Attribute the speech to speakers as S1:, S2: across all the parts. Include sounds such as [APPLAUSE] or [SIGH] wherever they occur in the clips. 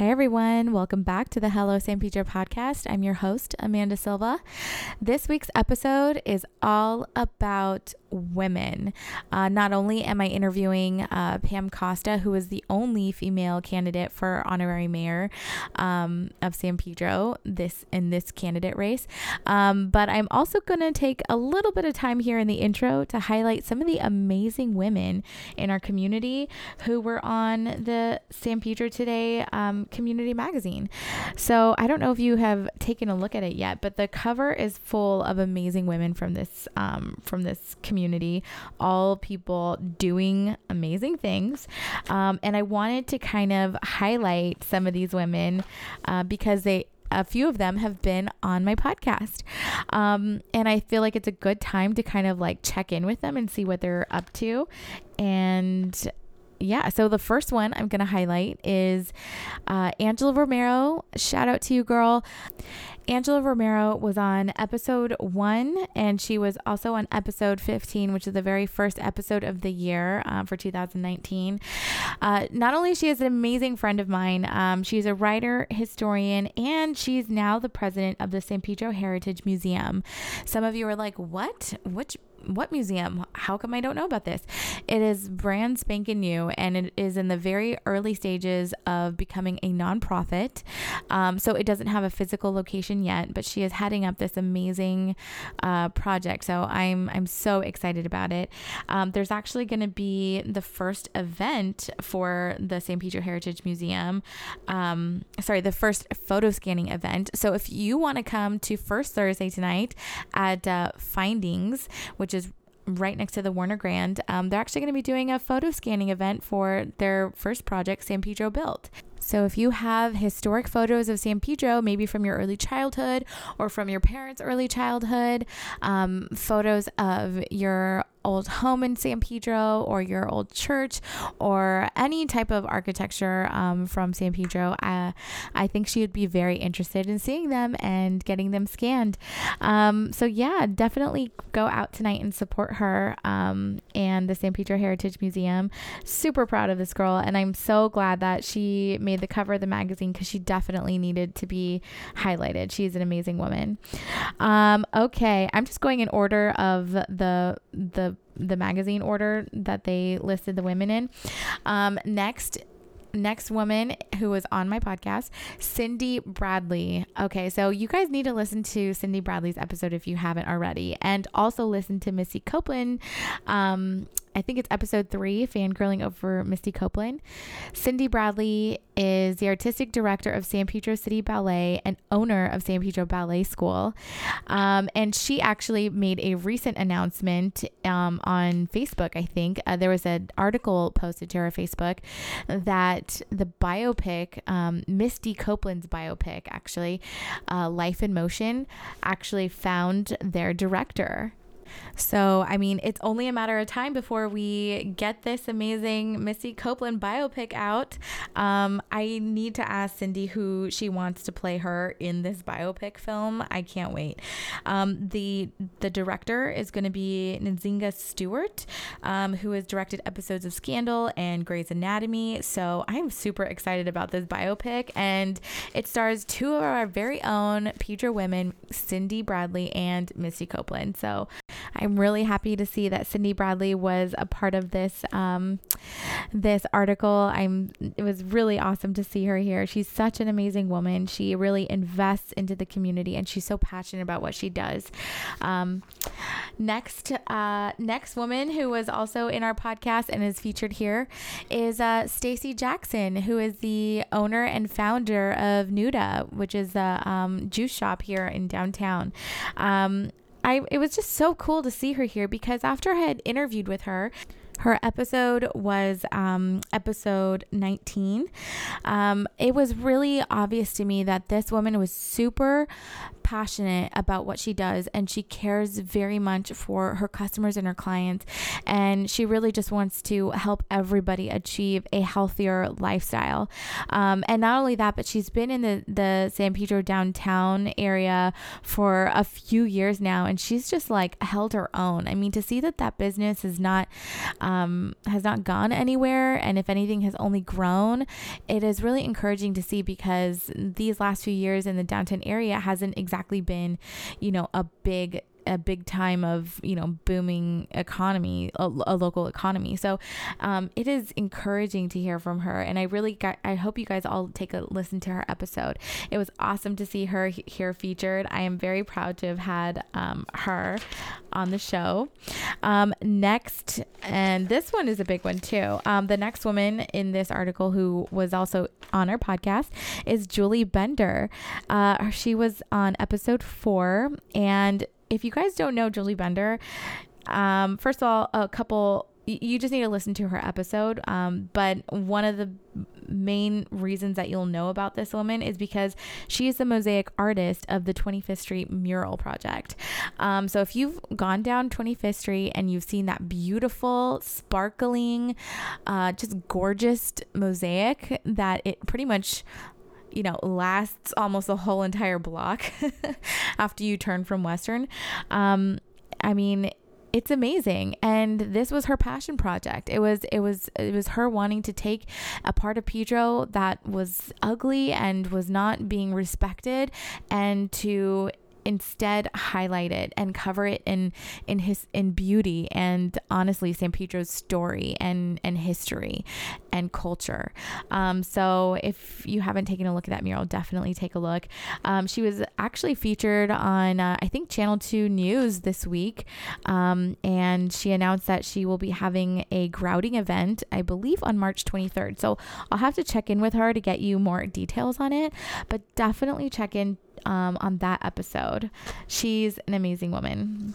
S1: Hey everyone, welcome back to the Hello San Pedro podcast. I'm your host, Amanda Silva. This week's episode is all about women. Uh, not only am I interviewing uh, Pam Costa, who is the only female candidate for honorary mayor um, of San Pedro this in this candidate race, um, but I'm also going to take a little bit of time here in the intro to highlight some of the amazing women in our community who were on the San Pedro Today um, community magazine. So I don't know if you have taken a look at it yet, but the cover is full of amazing women from this um, from this community community, all people doing amazing things. Um, and I wanted to kind of highlight some of these women uh, because they a few of them have been on my podcast. Um, and I feel like it's a good time to kind of like check in with them and see what they're up to. And yeah, so the first one I'm going to highlight is uh, Angela Romero. Shout out to you, girl. Angela Romero was on episode one, and she was also on episode 15, which is the very first episode of the year uh, for 2019. Uh, not only she is an amazing friend of mine, um, she's a writer, historian, and she's now the president of the San Pedro Heritage Museum. Some of you are like, "What? Which what museum? How come I don't know about this? It is brand spanking new and it is in the very early stages of becoming a nonprofit. Um, so it doesn't have a physical location yet, but she is heading up this amazing uh, project. So I'm I'm so excited about it. Um, there's actually going to be the first event for the San Pedro Heritage Museum. Um, sorry, the first photo scanning event. So if you want to come to First Thursday tonight at uh, Findings, which which is right next to the Warner Grand. Um, they're actually going to be doing a photo scanning event for their first project, San Pedro Built. So if you have historic photos of San Pedro, maybe from your early childhood or from your parents' early childhood, um, photos of your old home in San Pedro or your old church or any type of architecture um, from San Pedro, I, I think she would be very interested in seeing them and getting them scanned. Um, so, yeah, definitely go out tonight and support her um, and the San Pedro Heritage Museum. Super proud of this girl, and I'm so glad that she made the cover of the magazine because she definitely needed to be highlighted. She's an amazing woman. Um, okay, I'm just going in order of the the the magazine order that they listed the women in. Um, next next woman who was on my podcast, Cindy Bradley. Okay, so you guys need to listen to Cindy Bradley's episode if you haven't already, and also listen to Misty Copeland um, I think it's episode three, fangirling over Misty Copeland. Cindy Bradley is the artistic director of San Pedro City Ballet and owner of San Pedro Ballet School. Um, and she actually made a recent announcement um, on Facebook, I think. Uh, there was an article posted to her Facebook that the biopic, um, Misty Copeland's biopic, actually, uh, Life in Motion, actually found their director. So, I mean, it's only a matter of time before we get this amazing Misty Copeland biopic out. Um, I need to ask Cindy who she wants to play her in this biopic film. I can't wait. Um, the the director is going to be Nzinga Stewart, um, who has directed episodes of Scandal and Grey's Anatomy. So I'm super excited about this biopic, and it stars two of our very own Pedro women, Cindy Bradley and Misty Copeland. So I'm really happy to see that Cindy Bradley was a part of this um, this article. I'm it was really awesome to see her here. She's such an amazing woman. She really invests into the community and she's so passionate about what she does. Um, next, uh, next woman who was also in our podcast and is featured here is uh, Stacy Jackson, who is the owner and founder of Nuda, which is a um, juice shop here in downtown. Um, I it was just so cool to see her here because after I had interviewed with her, Her episode was um, episode 19. Um, it was really obvious to me that this woman was super passionate about what she does and she cares very much for her customers and her clients. And she really just wants to help everybody achieve a healthier lifestyle. Um, and not only that, but she's been in the, the San Pedro downtown area for a few years now and she's just like held her own. I mean, to see that that business is not, um, Um, has not gone anywhere and if anything has only grown, it is really encouraging to see because these last few years in the downtown area hasn't exactly been, you know, a big a big time of you know booming economy a, a local economy. So um, it is encouraging to hear from her. And i really got i hope you guys all take a listen to her episode. It was awesome to see her here featured. I am very proud to have had um, her on the show. Um, next and this one is a big one too. Um, the next woman in this article who was also on our podcast is julie bender. Uh, she was on episode four and if you guys don't know Julie Bender, um, first of all, a couple you just need to listen to her episode. Um, but one of the main reasons that you'll know about this woman is because she is the mosaic artist of the 25th Street Mural Project. Um, so if you've gone down 25th Street and you've seen that beautiful, sparkling, uh, just gorgeous mosaic that it pretty much you know, lasts almost the whole entire block [LAUGHS] after you turn from Western. Um, I mean, it's amazing. And this was her passion project. It was it was it was her wanting to take a part of pedro that was ugly and was not being respected and to instead highlight it and cover it in in his in beauty and honestly San Pedro's story and and history and culture. Um, so if you haven't taken a look at that mural, definitely take a look. Um, she was actually featured on uh, I think Channel Two News this week, um, and she announced that she will be having a grouting event, I believe, on March 23rd. So I'll have to check in with her to get you more details on it, but definitely check in um, on that episode. She's an amazing woman.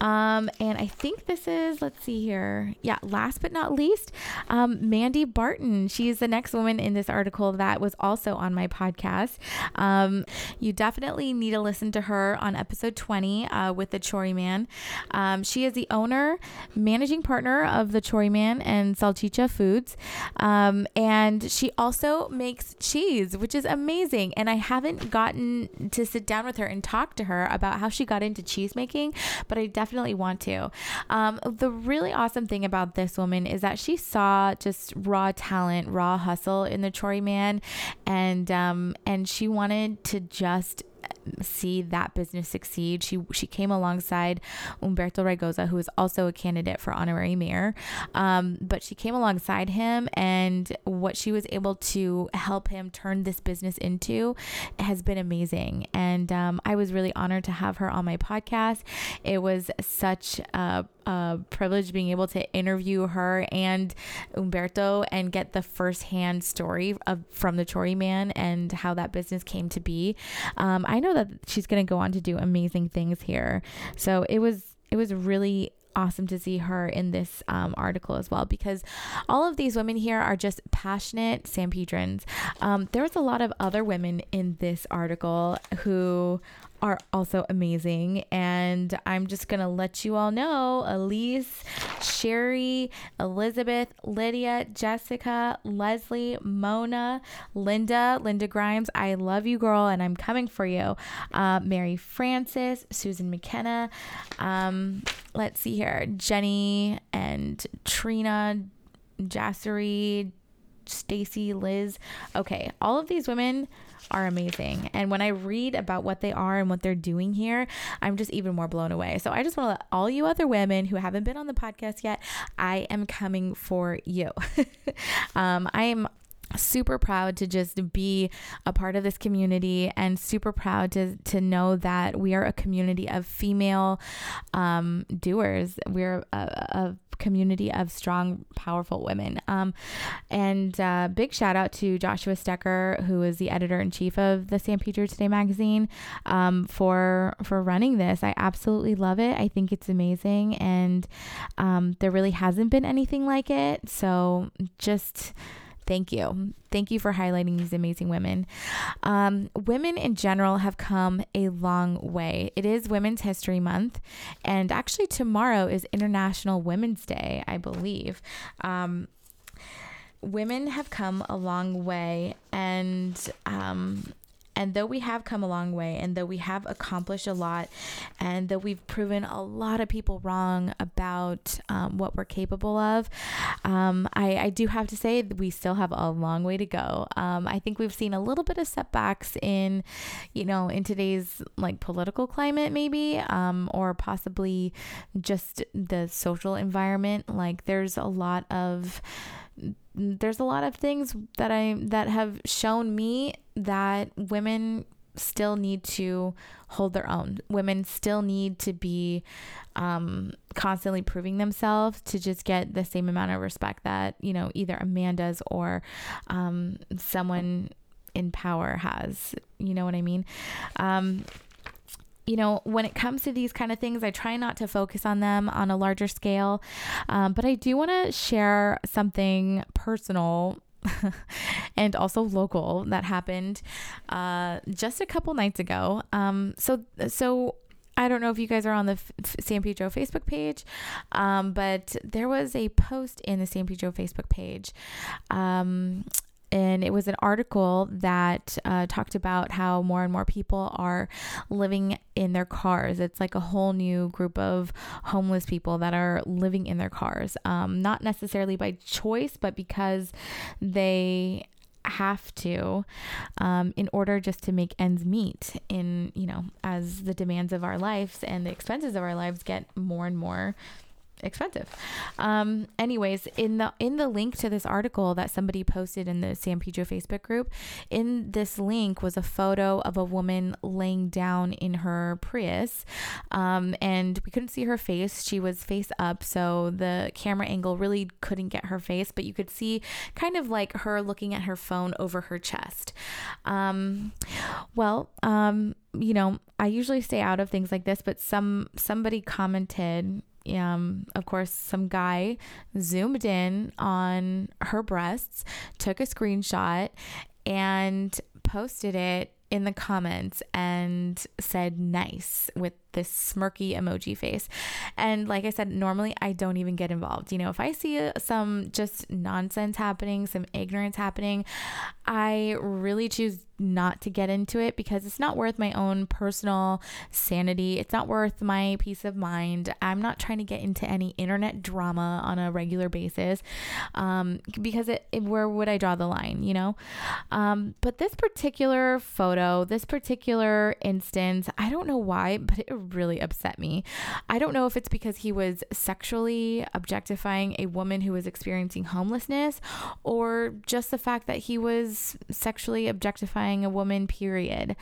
S1: Um, and I think this is, let's see here. Yeah, last but not least, um, Mandy Barton. She's the next woman in this article that was also on my podcast. Um, you definitely need to listen to her on episode 20 uh, with the Chori Man. Um, she is the owner, managing partner of the Chori Man and Salchicha Foods. Um, and she also makes cheese, which is amazing. And I haven't gotten to sit down with her and talk to her about how she got into cheese making, but I definitely want to. Um, the really awesome thing about this woman is that she saw just raw talent, raw hustle in the Chori man, and um, and she wanted to just see that business succeed. She she came alongside Umberto Raygoza, who is also a candidate for honorary mayor. Um, but she came alongside him, and what she was able to help him turn this business into has been amazing. And um, I was really honored to have her on my podcast. It was such a privilege being able to interview her and Umberto and get the firsthand story of from the Chori Man and how that business came to be. Um, I know that she's going to go on to do amazing things here. So it was it was really awesome to see her in this um, article as well because all of these women here are just passionate San Pedrans. Um, there was a lot of other women in this article who are also amazing. And I'm just going to let you all know Elise, Sherry, Elizabeth, Lydia, Jessica, Leslie, Mona, Linda, Linda Grimes. I love you, girl, and I'm coming for you. Uh, Mary Frances, Susan McKenna. Um, let's see here Jenny and Trina, Jassery, Stacy, Liz. Okay, all of these women are amazing. And when I read about what they are and what they're doing here, I'm just even more blown away. So I just want to let all you other women who haven't been on the podcast yet, I am coming for you. [LAUGHS] um, I am super proud to just be a part of this community and super proud to to know that we are a community of female um, doers. We're a, a community of strong, powerful women. Um, and uh, big shout out to Joshua Stecker, who is the editor in chief of the San Pedro Today magazine, um, for for running this. I absolutely love it. I think it's amazing, and um, there really hasn't been anything like it. So just Thank you. Thank you for highlighting these amazing women. Um, women in general have come a long way. It is Women's History Month, and actually, tomorrow is International Women's Day, I believe. Um, women have come a long way, and um, and though we have come a long way, and though we have accomplished a lot, and though we've proven a lot of people wrong about um, what we're capable of, um, I, I, do have to say we still have a long way to go. Um, I think we've seen a little bit of setbacks in, you know, in today's like political climate, maybe, um, or possibly just the social environment. Like there's a lot of there's a lot of things that I that have shown me that women still need to hold their own. Women still need to be um, constantly proving themselves to just get the same amount of respect that you know either Amanda's or um, someone in power has. You know what I mean? Um, you know, when it comes to these kind of things, I try not to focus on them on a larger scale. Um, but I do want to share something personal [LAUGHS] and also local that happened uh, just a couple nights ago. Um, so, so I don't know if you guys are on the F- San Pedro Facebook page, um, but there was a post in the San Pedro Facebook page um, and it was an article that uh, talked about how more and more people are living in their cars. It's like a whole new group of homeless people that are living in their cars, um, not necessarily by choice, but because they have to um, in order just to make ends meet in you know as the demands of our lives and the expenses of our lives get more and more expensive. Um, anyways, in the in the link to this article that somebody posted in the San Pedro Facebook group, in this link was a photo of a woman laying down in her Prius, um, and we couldn't see her face. She was face up, so the camera angle really couldn't get her face, but you could see kind of like her looking at her phone over her chest. Um, well, um, you know, I usually stay out of things like this, but some somebody commented um, of course, some guy zoomed in on her breasts, took a screenshot, and posted it in the comments and said nice with this smirky emoji face. And like I said, normally I don't even get involved. You know, if I see some just nonsense happening, some ignorance happening, I really choose not to get into it because it's not worth my own personal sanity. It's not worth my peace of mind. I'm not trying to get into any internet drama on a regular basis um, because it, it, where would I draw the line, you know? Um, but this particular photo, this particular instance, I don't know why, but it really upset me. I don't know if it's because he was sexually objectifying a woman who was experiencing homelessness or just the fact that he was sexually objectifying a woman, period.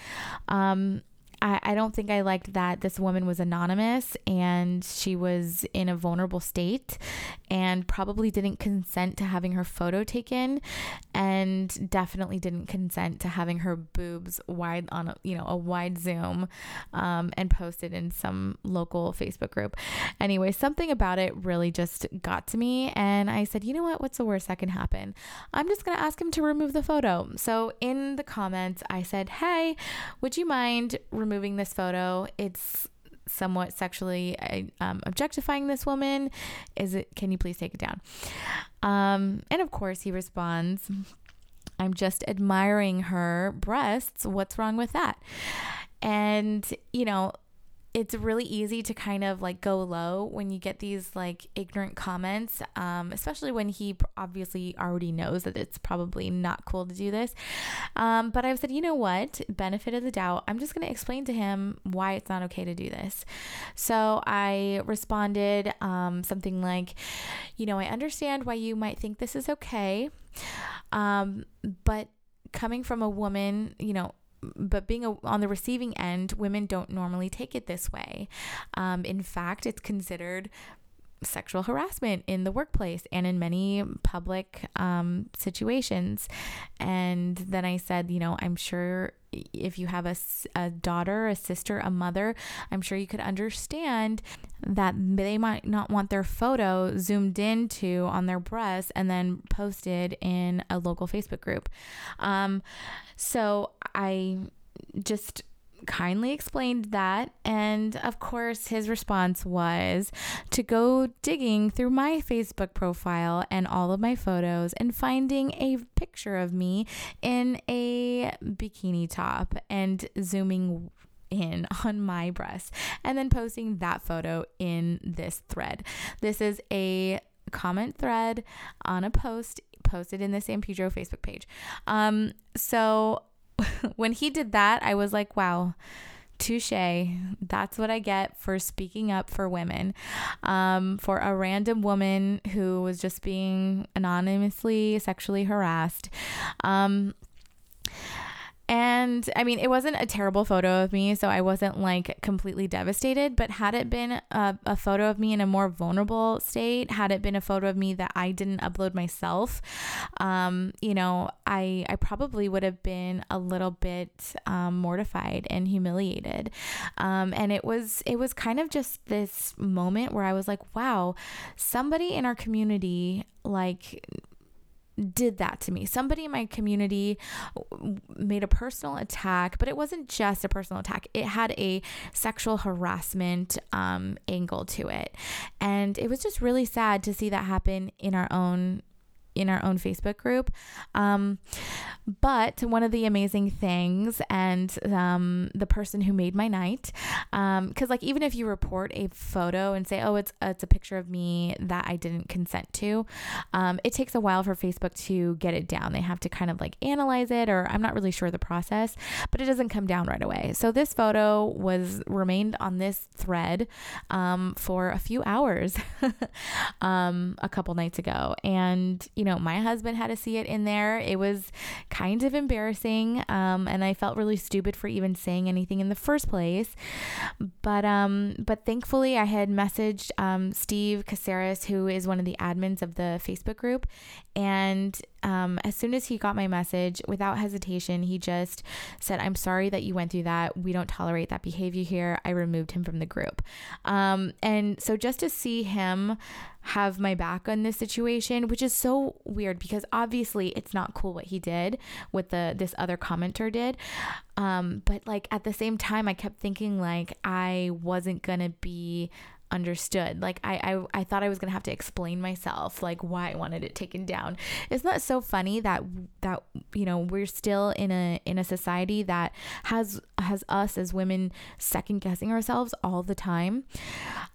S1: Um, I, I don't think I liked that this woman was anonymous and she was in a vulnerable state and probably didn't consent to having her photo taken and definitely didn't consent to having her boobs wide on a, you know a wide zoom um, and posted in some local Facebook group. Anyway, something about it really just got to me and I said, you know what? What's the worst that can happen? I'm just gonna ask him to remove the photo. So in the comments, I said, hey, would you mind removing this photo. It's somewhat sexually um, objectifying this woman. Is it? Can you please take it down? Um, and of course, he responds, "I'm just admiring her breasts. What's wrong with that?" And you know, it's really easy to kind of like go low when you get these like ignorant comments, um, especially when he obviously already knows that it's probably not cool to do this. Um, but I've said, you know what? Benefit of the doubt. I'm just going to explain to him why it's not okay to do this. So I responded um, something like, you know, I understand why you might think this is okay. Um, but coming from a woman, you know, but being a, on the receiving end, women don't normally take it this way. Um, in fact, it's considered sexual harassment in the workplace and in many public um, situations. And then I said, you know, I'm sure if you have a, a daughter, a sister, a mother, I'm sure you could understand that they might not want their photo zoomed into on their breast and then posted in a local Facebook group. Um, so I just kindly explained that. And of course, his response was to go digging through my Facebook profile and all of my photos and finding a picture of me in a bikini top and zooming in [LAUGHS] on my breast and then posting that photo in this thread. This is a comment thread on a post posted in the San Pedro Facebook page. Um, so [LAUGHS] when he did that, I was like, wow, touche. That's what I get for speaking up for women. Um, for a random woman who was just being anonymously sexually harassed. Um, and I mean, it wasn't a terrible photo of me, so I wasn't like completely devastated. But had it been a, a, photo of me in a more vulnerable state, had it been a photo of me that I didn't upload myself, um, you know, I I probably would have been a little bit um, mortified and humiliated. Um, and it was it was kind of just this moment where I was like, wow, somebody in our community like did that to me. Somebody in my community made a personal attack, but it wasn't just a personal attack. It had a sexual harassment um, angle to it. And it was just really sad to see that happen in our own in our own Facebook group. Um, but one of the amazing things, and um, the person who made my night, because um, like even if you report a photo and say, "Oh, it's it's a picture of me that I didn't consent to," um, it takes a while for Facebook to get it down. They have to kind of like analyze it, or I'm not really sure the process, but it doesn't come down right away. So this photo was remained on this thread um, for a few hours [LAUGHS] a couple nights ago, and you know my husband had to see it in there. It was kind of embarrassing. Um, and I felt really stupid for even saying anything in the first place. But um, but thankfully, I had messaged um, Steve Caceres, who is one of the admins of the Facebook group, and um, as soon as he got my message, without hesitation, he just said, I'm sorry that you went through that. We don't tolerate that behavior here. I removed him from the group. Um, and so just to see him have my back on this situation, which is so weird because obviously it's not cool what he did with the this other commenter did. Um, but like at the same time, I kept thinking like I wasn't gonna be understood. Like I, I, I thought I was gonna have to explain myself, like why I wanted it taken down. Isn't that so funny that that you know we're still in a in a society that has has us as women second guessing ourselves all the time.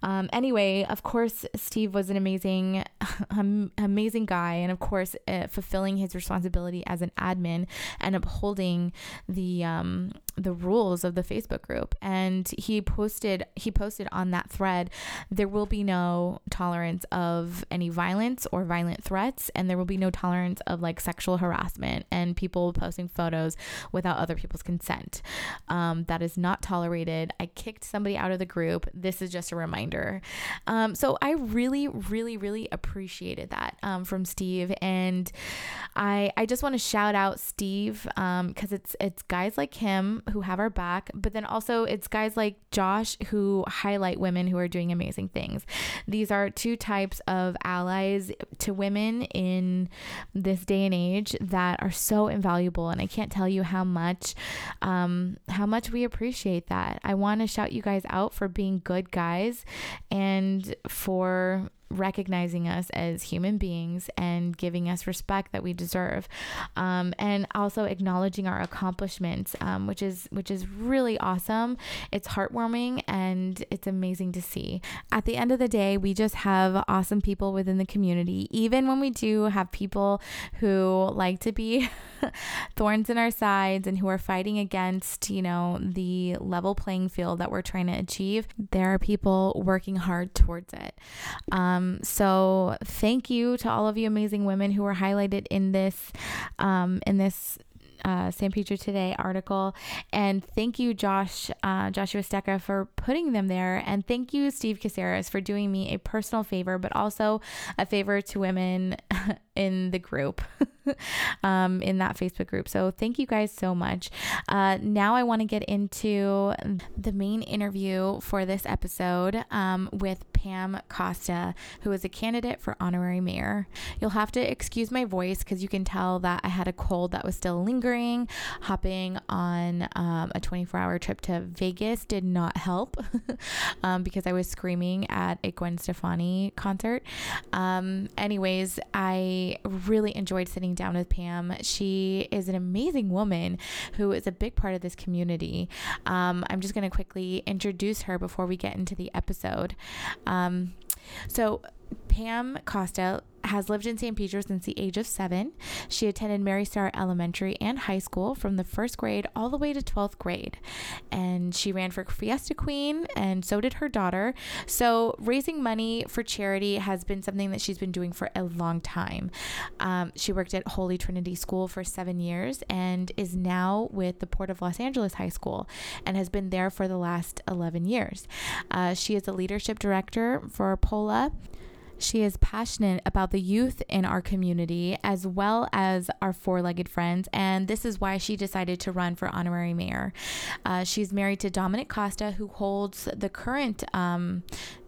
S1: Um, anyway, of course, Steve was an amazing, [LAUGHS] amazing guy, and of course, uh, fulfilling his responsibility as an admin and upholding the um, the rules of the Facebook group. And he posted he posted on that thread, there will be no tolerance of any violence or violent threats, and there will be no tolerance of like sexual harassment and people posting photos without other people's consent. Um, that is not tolerated. I kicked somebody out of the group. This is just a reminder. Um, so I really, really, really appreciated that um, from Steve, and I I just want to shout out Steve because um, it's it's guys like him who have our back, but then also it's guys like Josh who highlight women who are doing amazing things. These are two types of allies to women in this day and age that are so invaluable, and I can't tell you how much um, how much we appreciate that. I want to shout you guys out for being good guys and for recognizing us as human beings and giving us respect that we deserve, um, and also acknowledging our accomplishments, um, which is which is really awesome. It's heartwarming and it's amazing to see. At the end of the day, we just have awesome people within the community, even when we do have people who like to be [LAUGHS] thorns in our sides and who are fighting against, you know, the level playing field that we're trying to achieve. There are people working hard towards it. Um, Um, so thank you to all of you amazing women who were highlighted in this um, in this uh, San Pedro Today article. And thank you, Josh, uh, Joshua Stecker, for putting them there. And thank you, Steve Caceres, for doing me a personal favor, but also a favor to women [LAUGHS] in the group, [LAUGHS] [LAUGHS] um, in that Facebook group. So thank you guys so much. Uh, now I want to get into the main interview for this episode um, with Pam Costa, who is a candidate for honorary mayor. You'll have to excuse my voice because you can tell that I had a cold that was still lingering. Hopping on um, a 24 hour trip to Vegas did not help [LAUGHS] um, because I was screaming at a Gwen Stefani concert. Um, anyways, I really enjoyed sitting down with Pam. She is an amazing woman who is a big part of this community. Um, I'm just going to quickly introduce her before we get into the episode. Um, so, Pam Costa has lived in San Pedro since the age of seven. She attended Mary Star Elementary and high school from the first grade all the way to 12th grade. And she ran for Fiesta Queen, and so did her daughter. So, raising money for charity has been something that she's been doing for a long time. Um, she worked at Holy Trinity School for seven years and is now with the Port of Los Angeles High School and has been there for the last 11 years. Uh, she is a leadership director for POLA. She is passionate about the youth in our community as well as our four legged friends, and this is why she decided to run for honorary mayor. Uh, she's married to Dominic Costa, who holds the current um,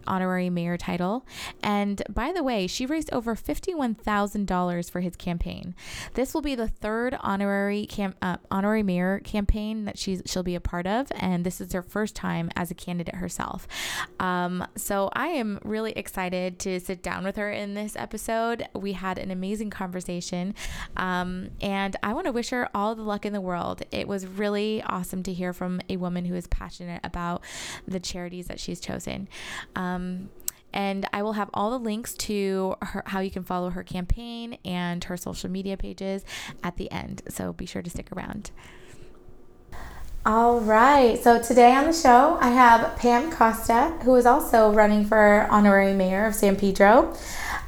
S1: honorary mayor title. And by the way, she raised over $51,000 for his campaign. This will be the third honorary cam- uh, honorary mayor campaign that she's she'll be a part of, and this is her first time as a candidate herself. Um, so I am really excited to sit down with her in this episode. We had an amazing conversation, um, and I want to wish her all the luck in the world. It was really awesome to hear from a woman who is passionate about the charities that she's chosen. Um, Um, and I will have all the links to her, how you can follow her campaign and her social media pages at the end. So be sure to stick around. All right. So today on the show, I have Pam Costa, who is also running for honorary mayor of San Pedro.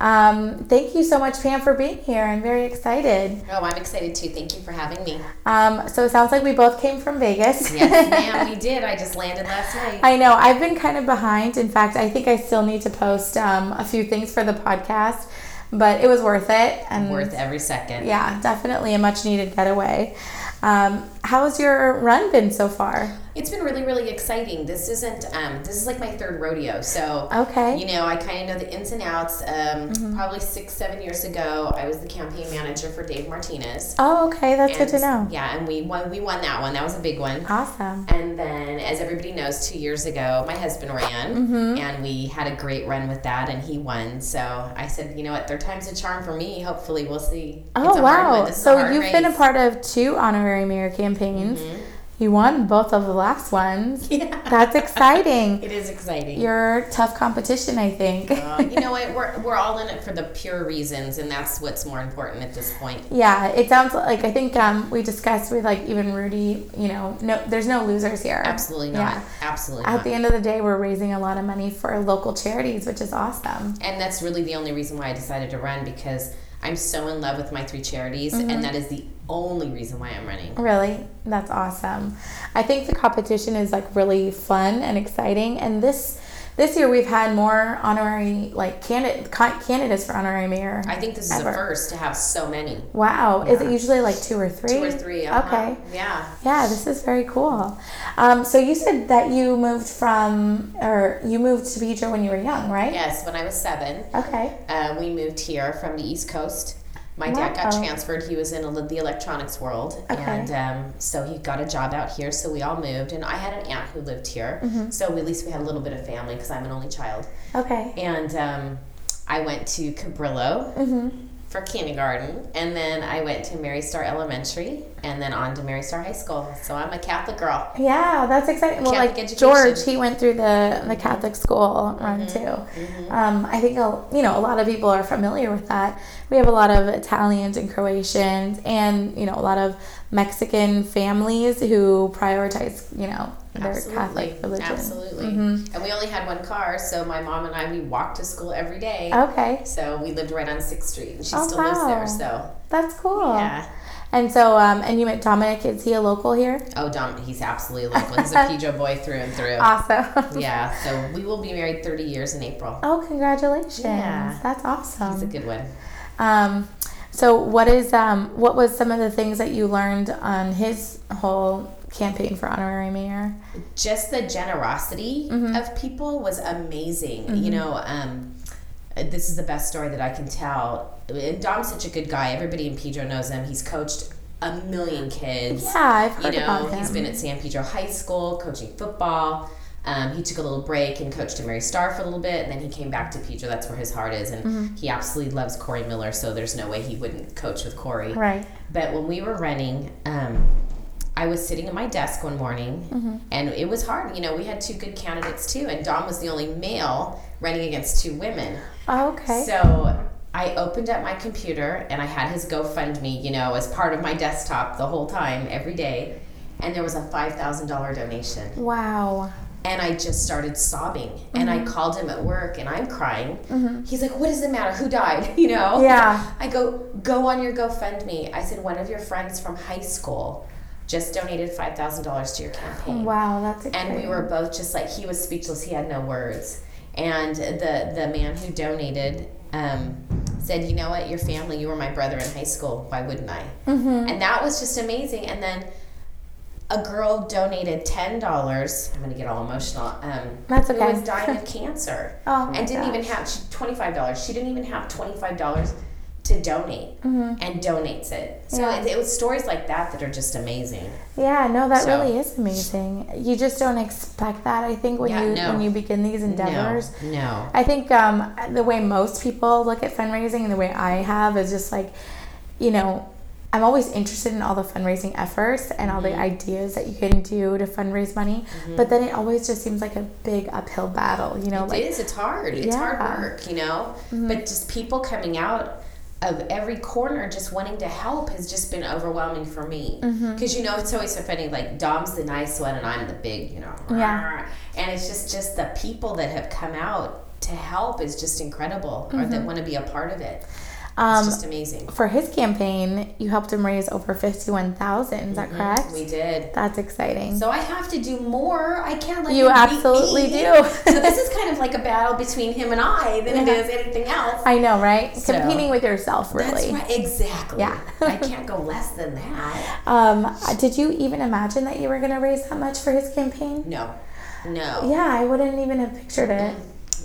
S1: Um, thank you so much, Pam, for being here. I'm very excited.
S2: Oh, I'm excited too. Thank you for having me.
S1: Um, so it sounds like we both came from Vegas.
S2: Yes, ma'am, we [LAUGHS] did. I just landed last night.
S1: I know. I've been kind of behind. In fact, I think I still need to post um, a few things for the podcast, but it was worth it.
S2: And worth every second.
S1: Yeah, definitely a much needed getaway. Um, how has your run been so far?
S2: It's been really, really exciting. This isn't, um, this is like my third rodeo. So,
S1: okay.
S2: you know, I kind of know the ins and outs. Um, mm-hmm. Probably six, seven years ago, I was the campaign manager for Dave Martinez.
S1: Oh, okay. That's and, good to know.
S2: Yeah, and we won, we won that one. That was a big one.
S1: Awesome.
S2: And then, as everybody knows, two years ago, my husband ran, mm-hmm. and we had a great run with that, and he won. So I said, you know what, third time's a charm for me. Hopefully, we'll see.
S1: Oh, wow. So you've race. been a part of two honorary mayor campaigns. Mm-hmm. You won both of the last ones. [LAUGHS] Yeah. That's exciting. [LAUGHS]
S2: it is exciting.
S1: You're tough competition, I think.
S2: uh, you know what? [LAUGHS] We're, we're all in it for the pure reasons, and that's what's more important at this point.
S1: Yeah, it sounds like I think um, we discussed with like even Rudy, you know, no, there's no losers here.
S2: Absolutely not. Yeah. Absolutely
S1: At
S2: not.
S1: the end of the day, we're raising a lot of money for local charities, which is awesome.
S2: And that's really the only reason why I decided to run because I'm so in love with my three charities, mm-hmm. and that is the only reason why I'm running.
S1: Really? That's awesome. I think the competition is like really fun and exciting, and this this year we've had more honorary like candidate candidates for honorary mayor.
S2: I think this is the first to have so many.
S1: Wow, yeah. is it usually like two or three?
S2: Two or 3 uh-huh.
S1: Okay.
S2: Yeah.
S1: Yeah, this is very cool. Um, so you said that you moved from or you moved to Pedro when you were young, right?
S2: Yes, when I was seven.
S1: Okay.
S2: Uh, we moved here from the East Coast my dad got transferred. He was in the electronics world, okay. and um, so he got a job out here. So we all moved, and I had an aunt who lived here. Mm-hmm. So at least we had a little bit of family because I'm an only child.
S1: Okay.
S2: And um, I went to Cabrillo mm-hmm. For kindergarten, and then I went to Mary Star Elementary and then on to Mary Star High School. So I'm a Catholic girl.
S1: Yeah, that's exciting. Well,
S2: Catholic
S1: like
S2: education.
S1: George, he went through the the Catholic school run
S2: Mm-hmm.
S1: too. Um, I think a, you know a lot of people are familiar with that. We have a lot of Italians and Croatians, and you know a lot of Mexican families who prioritize you know their
S2: Absolutely.
S1: Catholic religion.
S2: Absolutely.
S1: Mhm.
S2: And we only had one car, so my mom and I we walked to school every day.
S1: Okay,
S2: So we lived right on Sixth Street, and she
S1: Oh,
S2: still lives there. So
S1: that's cool.
S2: yeah.
S1: And so, um, and you met Dominic. Is he a local here?
S2: Oh, Dom, he's absolutely local. He's a [LAUGHS] Pedro boy through and through.
S1: Awesome. [LAUGHS]
S2: Yeah. So we will be married 30 years in April.
S1: Oh, congratulations!
S2: Yeah.
S1: That's awesome.
S2: He's a good one.
S1: Um, so what is um, what was some of the things that you learned on his whole campaign for honorary mayor?
S2: just the generosity
S1: Mm-hmm.
S2: of people was amazing. You know, um, this is the best story that I can tell. And Dom's such a good guy. Everybody in Pedro knows him. He's coached a million kids.
S1: Yeah, I've
S2: You
S1: heard
S2: know,
S1: about him.
S2: he's been at San Pedro High School coaching football. Um, he took a little break and coached at Mary Star for a little bit, and then he came back to Pedro. That's where his heart is, and
S1: Mm-hmm.
S2: he absolutely loves Corey Miller. So there's no way he wouldn't coach with Corey.
S1: right.
S2: But when we were running, um, I was sitting at my desk one morning,
S1: Mm-hmm.
S2: and it was hard. You know, we had two good candidates too, and Dom was the only male running against two women.
S1: Oh, okay.
S2: So I opened up my computer and I had his GoFundMe, you know, as part of my desktop the whole time, every day, and there was a five thousand dollar donation,
S1: wow.
S2: And I just started sobbing. And
S1: Mm-hmm.
S2: I called him at work, and I'm crying. He's like, "What does it matter? Who died?" [LAUGHS] You know?
S1: Yeah.
S2: I go, go on your GoFundMe. I said, one of your friends from high school just donated five thousand dollars to your campaign,
S1: Wow, that's exciting.
S2: and we were both just like he was speechless. He had no words. And the the man who donated um, said, "You know what? Your family. You were my brother in high school. Why wouldn't I?"
S1: Mm-hmm.
S2: And that was just amazing. And then a girl donated ten dollars. I'm gonna get all emotional. Um,
S1: That's
S2: Who
S1: okay.
S2: was dying of [LAUGHS] cancer
S1: Oh my
S2: and didn't even have twenty-five dollars. She didn't even have twenty-five dollars to donate, and donates it. So
S1: Mm-hmm. Yeah.
S2: it, it was stories like that that are just amazing.
S1: Yeah, no, that
S2: So-
S1: really is amazing. You just don't expect that. I think when
S2: Yeah,
S1: you
S2: no.
S1: when you begin these endeavors.
S2: No, no.
S1: I think um, the way most people look at fundraising and the way I have is just like, you know, I'm always interested in all the fundraising efforts and all
S2: Mm-hmm.
S1: the ideas that you can do to fundraise money, but then it always just seems like a big uphill battle, you know,
S2: It
S1: like
S2: is. It's hard. It's hard
S1: Yeah. Mm-hmm.
S2: work, you know. But just people coming out of every corner just wanting to help has just been overwhelming for me.
S1: Mm-hmm.
S2: Because you know it's always so funny. Like Dom's the nice one and I'm the big, you know.
S1: Yeah.
S2: And it's just just the people that have come out to help is just incredible, or that want to be a part of it. It's.
S1: Um,
S2: just amazing.
S1: for his campaign, you helped him raise over 51,000, is that correct?
S2: Mm-hmm. We did.
S1: That's exciting.
S2: So I have to do more. I can't let
S1: You absolutely do.
S2: so this is [LAUGHS] kind of like a battle between him and I than it
S1: Yeah.
S2: is anything else.
S1: I know, right?
S2: So-
S1: Competing with yourself, really.
S2: That's right. Exactly.
S1: Yeah.
S2: I [LAUGHS] can't go less than that.
S1: Um, did you even imagine that you were going to raise that much for his campaign?
S2: No. No.
S1: Yeah, I wouldn't even have pictured it.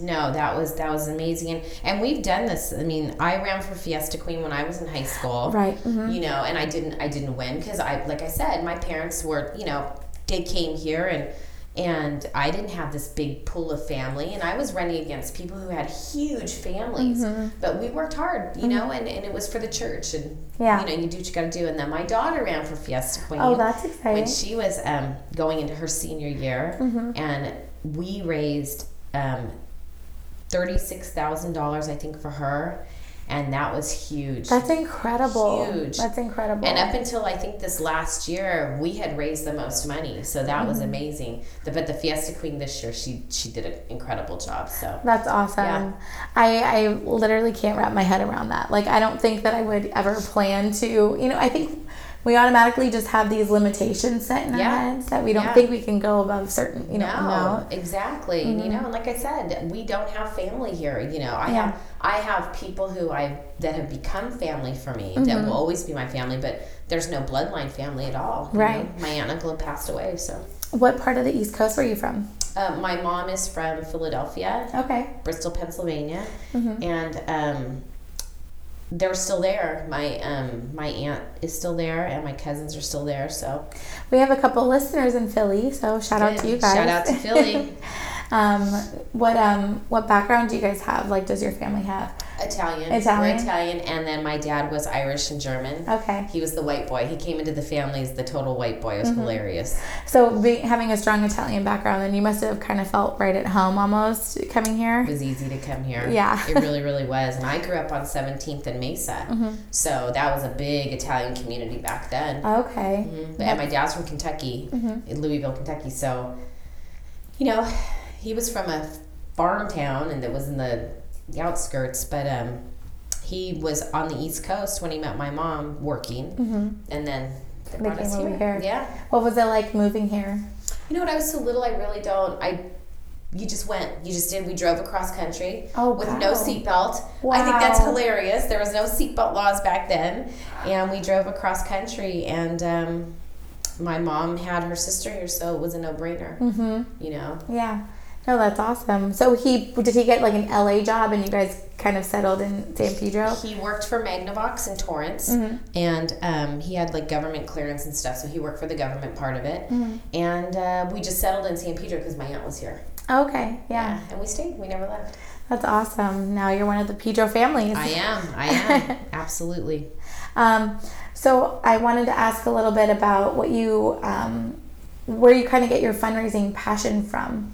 S2: No, that was that was amazing, and and we've done this. I mean, I ran for Fiesta Queen when I was in high school,
S1: Right. mhm.
S2: You know, and I didn't I didn't win because I like I said, my parents were you know they came here and and I didn't have this big pool of family, and I was running against people who had huge families, but we worked hard, you know, and, and it was for the church, and
S1: Yeah.
S2: you know, you do what you got to do. And then my daughter ran for Fiesta Queen.
S1: Oh, that's exciting.
S2: when she was um, going into her senior year,
S1: Mm-hmm.
S2: and we raised um, thirty-six thousand dollars, I think, for her, and that was huge.
S1: That's incredible.
S2: Huge.
S1: That's incredible.
S2: and up until I think this last year, we had raised the most money, so that was
S1: Mm-hmm.
S2: amazing. The, but the Fiesta Queen this year, she she did an incredible job. So
S1: That's awesome.
S2: Yeah.
S1: I, I literally can't wrap my head around that. Like, I don't think that I would ever plan to, you know, I think we automatically just have these limitations set in our
S2: Yeah.
S1: heads that we don't
S2: Yeah.
S1: think we can go above certain, you know,
S2: no,
S1: amount.
S2: exactly. And, You know, and like I said, we don't have family here. You know, I
S1: Mm-hmm. Yeah.
S2: have I have people who I that have become family for me
S1: Mm-hmm.
S2: that will always be my family, but there's no bloodline family at all.
S1: Right.
S2: you know? My aunt and uncle passed away, so.
S1: What part of the East Coast were you from?
S2: Uh, my mom is from Philadelphia,
S1: Okay.
S2: Bristol, Pennsylvania,
S1: Mm-hmm.
S2: and um, they're still there. My um, my aunt is still there, and my cousins are still there. So
S1: We have a couple listeners in Philly, so shout out to you guys.
S2: Shout out to Philly. [LAUGHS]
S1: Um, what um, what background do you guys have? Like, does your family have?
S2: Italian.
S1: Italian.
S2: We're Italian, and then my dad was Irish and German.
S1: Okay.
S2: He was the white boy. He came into the family as the total white boy. It was
S1: Mm-hmm.
S2: hilarious.
S1: So, be, having a strong Italian background, then you must have kind of felt right at home almost coming here.
S2: It was easy to come here.
S1: Yeah.
S2: it really, really was. And I grew up on 17th and Mesa.
S1: Mm-hmm.
S2: So that was a big Italian community back then.
S1: Okay.
S2: Mhm. And my dad's from Kentucky,
S1: Mm-hmm.
S2: in Louisville, Kentucky. So, you know, he was from a farm town and that was in the, the outskirts, but um, he was on the East Coast when he met my mom working. And then they
S1: They
S2: brought us here.
S1: here.
S2: Yeah.
S1: What was it like moving here?
S2: You know what? I was so little, I really don't. I. You just went. You just did. We drove across country
S1: Oh,
S2: with
S1: wow.
S2: no seatbelt. Wow. I think that's hilarious. There was no seatbelt laws back then, and we drove across country. And um, my mom had her sister here, so it was a no-brainer.
S1: Mm-hmm.
S2: You know,
S1: Yeah. No, that's awesome. So he did he get like an LA job and you guys kind of settled in San Pedro?
S2: he worked for Magnavox in Torrance,
S1: Mm-hmm.
S2: and um, he had like government clearance and stuff. So he worked for the government part of it,
S1: Mm-hmm.
S2: and uh, we just settled in San Pedro because my aunt was here.
S1: Okay, yeah.
S2: and we stayed. We never left.
S1: That's awesome. Now you're one of the Pedro families.
S2: I am. I am. [LAUGHS] Absolutely.
S1: Um, so I wanted to ask a little bit about what you, um, where you kind of get your fundraising passion from.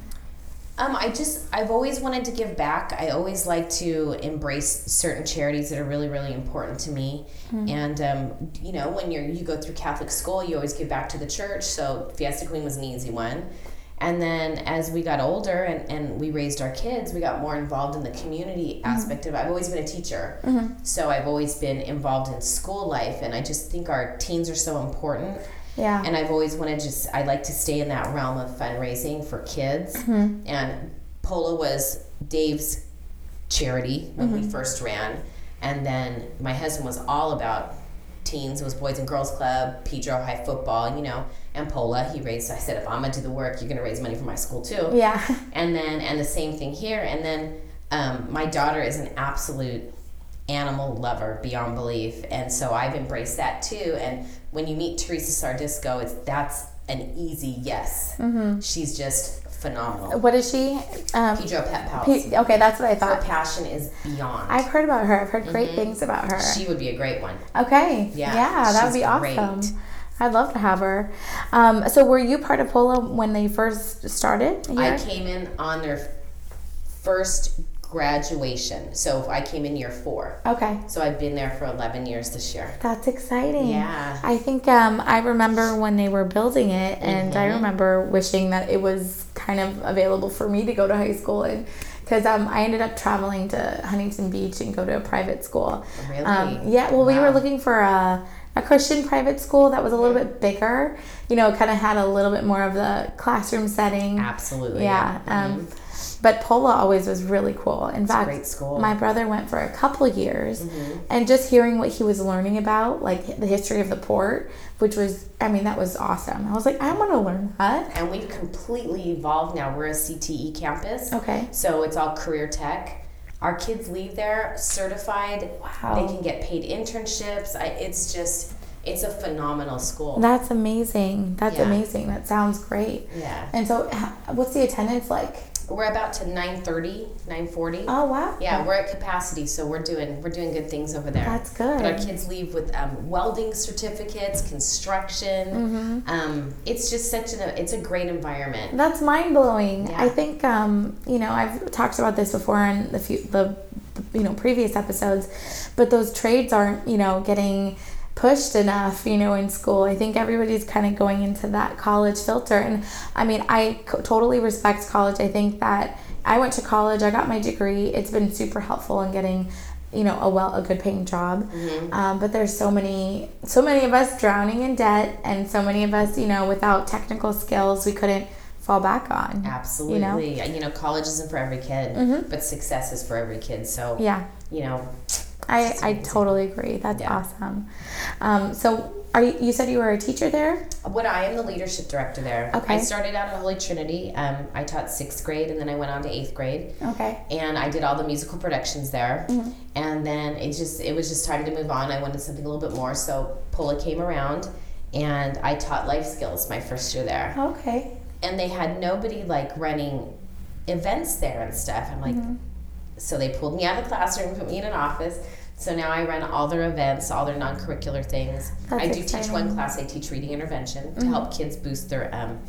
S2: Um, I just I've always wanted to give back. I always like to embrace certain charities that are really really important to me. And um, you know, when you're you go through Catholic school, you always give back to the church. So Fiesta Queen was an easy one. And then as we got older and, and we raised our kids, we got more involved in the community aspect of it. I've always been a teacher. So I've always been involved in school life and I just think our teens are so important.
S1: Yeah.
S2: And I've always wanted just I like to stay in that realm of fundraising for kids. And Pola was Dave's charity when we first ran, and then my husband was all about teens. It was Boys and Girls Club, Pedro High football, you know. And Pola, he raised. I said, if I'm gonna do the work, you're gonna raise money for my school too.
S1: yeah.
S2: And then and the same thing here. And then um, my daughter is an absolute animal lover beyond belief, and so I've embraced that too. And when you meet Teresa Sardisco, it's that's an easy yes.
S1: Mm-hmm.
S2: She's just phenomenal.
S1: What is she? Um,
S2: Pedro Pet Pals.
S1: P- okay, that's what I thought Her
S2: passion is beyond.
S1: I've heard about her. I've heard great things about her.
S2: she would be a great one.
S1: Okay.
S2: Yeah,
S1: Yeah, that would be
S2: great.
S1: awesome. I'd love to have her. Um, so, were you part of Pola when they first started?
S2: I came in on their first graduation, so I came in year four.
S1: Okay.
S2: So I've been there for 11 years this year.
S1: That's exciting.
S2: Yeah.
S1: I think um, I remember when they were building it, and
S2: Mm-hmm.
S1: I remember wishing that it was kind of available for me to go to high school and. Because um, I ended up traveling to Huntington Beach and go to a private school.
S2: Really?
S1: Um, yeah, well, we were looking for a, a Christian private school that was a little bit bigger. You know, kind of had a little bit more of the classroom setting.
S2: Absolutely.
S1: Yeah. Um, but Pola always was really cool. In fact,
S2: great school.
S1: my brother went for a couple years,
S2: Mm-hmm.
S1: and just hearing what he was learning about, like the history of the port, which was, I mean, that was awesome. I was like, I want to learn that.
S2: and we've completely evolved now. We're a CTE campus.
S1: Okay.
S2: So it's all career tech. Our kids leave there certified.
S1: Wow.
S2: They can get paid internships. I, it's just, it's a phenomenal school.
S1: That's amazing. That's
S2: Yeah.
S1: amazing. That sounds great.
S2: yeah.
S1: And so, what's the attendance like?
S2: We're about to 930, 940.
S1: Oh wow.
S2: Yeah, we're at capacity, so we're doing we're doing good things over there.
S1: That's good.
S2: But our kids leave with um, welding certificates, construction.
S1: Mm-hmm.
S2: Um, it's just such an it's a great environment.
S1: That's mind blowing.
S2: Yeah.
S1: I think um, you know I've talked about this before in the few, the you know previous episodes, but those trades aren't you know getting pushed enough you know in school. I think everybody's kind of going into that college filter, and I mean I co- totally respect college. I think that I went to college, I got my degree. It's been super helpful in getting you know a well a good paying job um, but there's so many so many of us drowning in debt and so many of us you know without technical skills we couldn't fall back on
S2: Absolutely, you know, college isn't for every kid, but success is for every kid. So
S1: Mm-hmm. yeah
S2: you know,
S1: i i totally agree that's
S2: Yeah.
S1: awesome um, so are you you said you were a teacher there
S2: what I am the leadership director there.
S1: Okay.
S2: I started out at Holy Trinity. Um, I taught sixth grade, and then I went on to eighth grade.
S1: okay
S2: and I did all the musical productions there.
S1: Mm-hmm.
S2: And then it just it was just time to move on. I wanted something a little bit more, so Pola came around, and I taught life skills my first year there.
S1: okay
S2: And they had nobody like running events there and stuff. I'm like, mm-hmm. So they pulled me out of the classroom, put me in an office. So now I run all their events, all their non-curricular things. That's I do exciting. teach one class. I teach reading intervention to mm-hmm. help kids boost their um,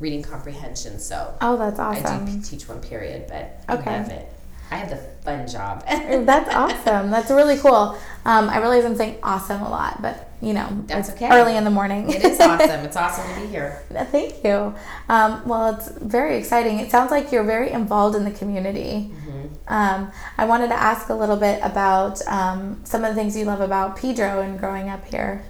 S2: reading comprehension. So
S1: oh, that's awesome.
S2: I do teach one period, but okay. I love it. I have the fun job.
S1: that's [LAUGHS] awesome. That's really cool. Um, I realize I'm saying awesome a lot, but you know,
S2: that's okay.
S1: Early in the morning.
S2: it is awesome. [LAUGHS] It's awesome to be here.
S1: Thank you. Um, well, it's very exciting. It sounds like you're very involved in the community. Mm-hmm. Um, I wanted to ask a little bit about um, some of the things you love about Pedro and growing up here.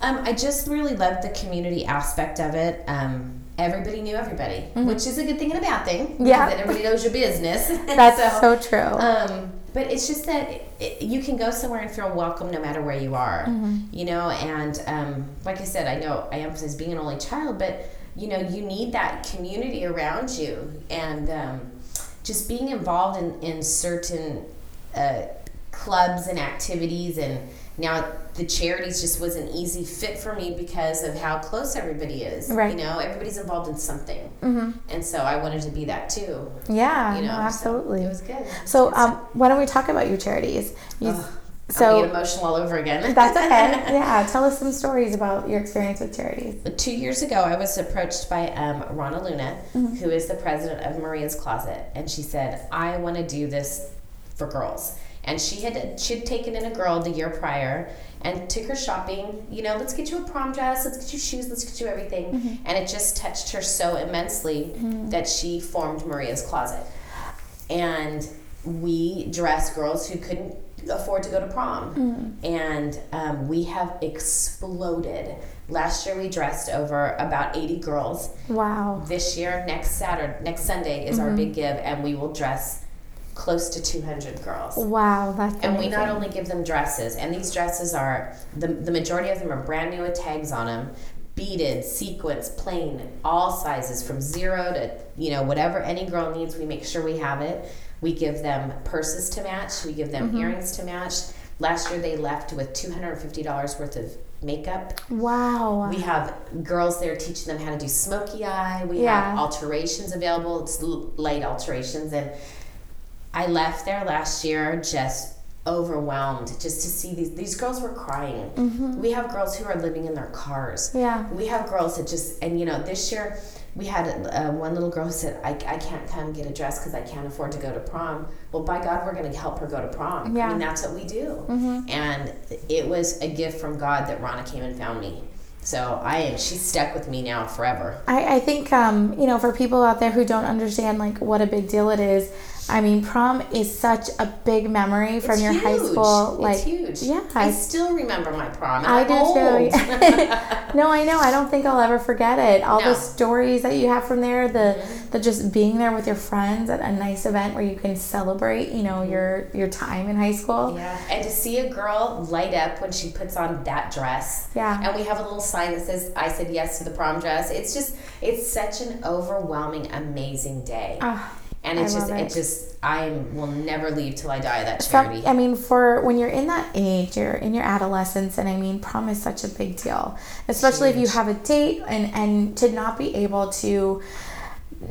S2: Um, I just really loved the community aspect of it. Um, everybody knew everybody, mm-hmm. which is a good thing and a bad thing.
S1: Yeah,
S2: that everybody knows your business. [LAUGHS] [LAUGHS]
S1: That's so, so, true.
S2: Um, but it's just that it, you can go somewhere and feel welcome no matter where you are, mm-hmm. you know. And um, like I said, I know I emphasize being an only child, but you know, you need that community around you, and um, just being involved in in certain uh, clubs and activities and now the charities just was an easy fit for me because of how close everybody is.
S1: Right.
S2: You know, everybody's involved in something, mm-hmm. and so I wanted to be that too.
S1: Yeah. You know, no, absolutely.
S2: So it was good.
S1: So, um, why don't we talk about your charities? You,
S2: so get emotional all over again. [LAUGHS]
S1: that's okay. [LAUGHS] Yeah, tell us some stories about your experience with charities.
S2: Two years ago, I was approached by um, Rana Luna, mm-hmm. who is the president of Maria's Closet, and she said, "I want to do this for girls." and she had she'd taken in a girl the year prior and took her shopping you know let's get you a prom dress let's get you shoes let's get you everything mm-hmm. and it just touched her so immensely mm-hmm. that she formed maria's closet and we dress girls who couldn't afford to go to prom mm-hmm. and um, we have exploded last year we dressed over about 80 girls
S1: wow
S2: this year next saturday next sunday is our mm-hmm. big give and we will dress close to 200 girls.
S1: Wow, that's
S2: And we not only give them dresses, and these dresses are the the majority of them are brand new with tags on them, beaded, sequins, plain, all sizes from zero to you know whatever any girl needs. We make sure we have it. We give them purses to match. We give them mm-hmm. earrings to match. Last year they left with $250 worth of makeup.
S1: Wow.
S2: We have girls there teaching them how to do smoky eye. We yeah. have alterations available. It's light alterations and I left there last year just overwhelmed just to see these these girls were crying. Mm-hmm. We have girls who are living in their cars.
S1: Yeah.
S2: We have girls that just and you know this year we had uh, one little girl who said I, I can't come get a dress because I can't afford to go to prom. Well, by God, we're going to help her go to prom.
S1: Yeah.
S2: I mean that's what we do. Mm-hmm. And it was a gift from God that Rana came and found me. So I am. She's stuck with me now forever.
S1: I, I think um, you know for people out there who don't understand like what a big deal it is I mean, prom is such a big memory from
S2: it's
S1: your
S2: huge.
S1: high school.
S2: Like, it's huge.
S1: Yeah,
S2: I still remember my prom.
S1: I do too. [LAUGHS] no, I know. I don't think I'll ever forget it. All no. the stories that you have from there, the mm-hmm. the just being there with your friends at a nice event where you can celebrate, you know, your your time in high school.
S2: Yeah, and to see a girl light up when she puts on that dress.
S1: Yeah,
S2: and we have a little sign that says "I said yes to the prom dress." It's just, it's such an overwhelming, amazing day. Uh, and it's just it. it. just I will never leave till I die that charity.
S1: I mean, for when you're in that age, you're in your adolescence, and I mean, prom is such a big deal, especially Huge. if you have a date and and to not be able to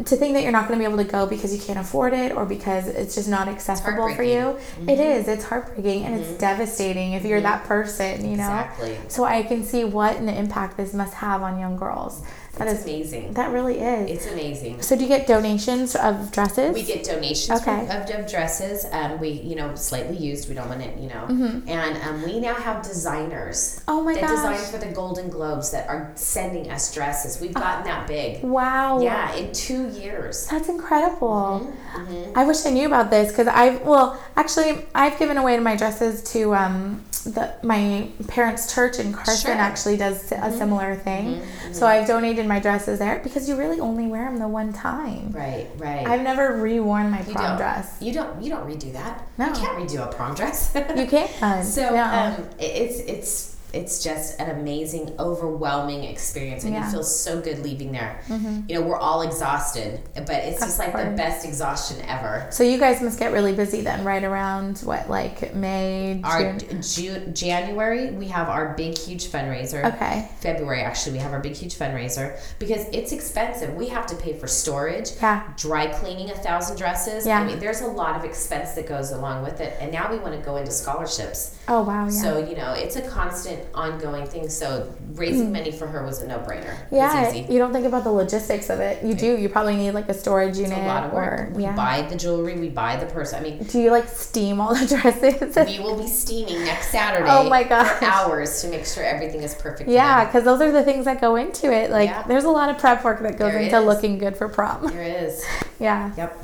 S1: to think that you're not going to be able to go because you can't afford it or because it's just not accessible for you. Mm-hmm. It is. It's heartbreaking and mm-hmm. it's devastating if you're mm-hmm. that person, you know.
S2: Exactly.
S1: So I can see what an impact this must have on young girls.
S2: That is amazing.
S1: That really is.
S2: It's amazing.
S1: So do you get donations of dresses?
S2: We get donations okay. of, of, dresses. Um, we you know slightly used. We don't want it you know. Mm-hmm. And um, we now have designers.
S1: Oh my God.
S2: that
S1: gosh.
S2: design for the Golden Globes that are sending us dresses. We've gotten that big.
S1: Wow.
S2: Yeah, in two years.
S1: That's incredible. Mm-hmm. Mm-hmm. I wish I knew about this because I've well actually I've given away my dresses to um, the my parents' church in Carson sure. actually does a mm-hmm. similar thing. Mm-hmm. So I've donated my dresses there because you really only wear them the one time.
S2: Right, right.
S1: I've never reworn my you prom dress.
S2: You don't. You don't redo that.
S1: No,
S2: you can't redo a prom dress.
S1: you can't. [LAUGHS]
S2: so yeah. um, it's it's it's just an amazing, overwhelming experience, and
S1: Yeah.
S2: you feel so good leaving there.
S1: Mhm.
S2: You know, we're all exhausted, but it's just like the best exhaustion ever.
S1: So you guys must get really busy then, right around what, like May,
S2: Our
S1: June?
S2: June, January, we have our big, huge fundraiser.
S1: Okay.
S2: February, actually, we have our big, huge fundraiser because it's expensive. We have to pay for storage,
S1: Yeah.
S2: dry cleaning a thousand dresses.
S1: Yeah.
S2: I mean, there's a lot of expense that goes along with it. And now we want to go into scholarships.
S1: Oh wow. Yeah.
S2: So, you know, it's a constant, ongoing thing. So, raising money for her was a no brainer.
S1: Mm. yeah, you don't think about the logistics of it. You do. You probably need like a storage
S2: It's
S1: unit
S2: a lot of work.
S1: or
S2: we
S1: yeah.
S2: buy the jewelry, we buy the purse. I mean,
S1: do you like steam all the [LAUGHS] dresses?
S2: we will be steaming next Saturday
S1: Oh my gosh.
S2: for hours to make sure everything is perfect.
S1: yeah, because those are the things that go into it. Like,
S2: Yeah.
S1: there's a lot of prep work that goes
S2: There
S1: into
S2: is.
S1: looking good for prom.
S2: There is. [LAUGHS]
S1: yeah.
S2: Yep.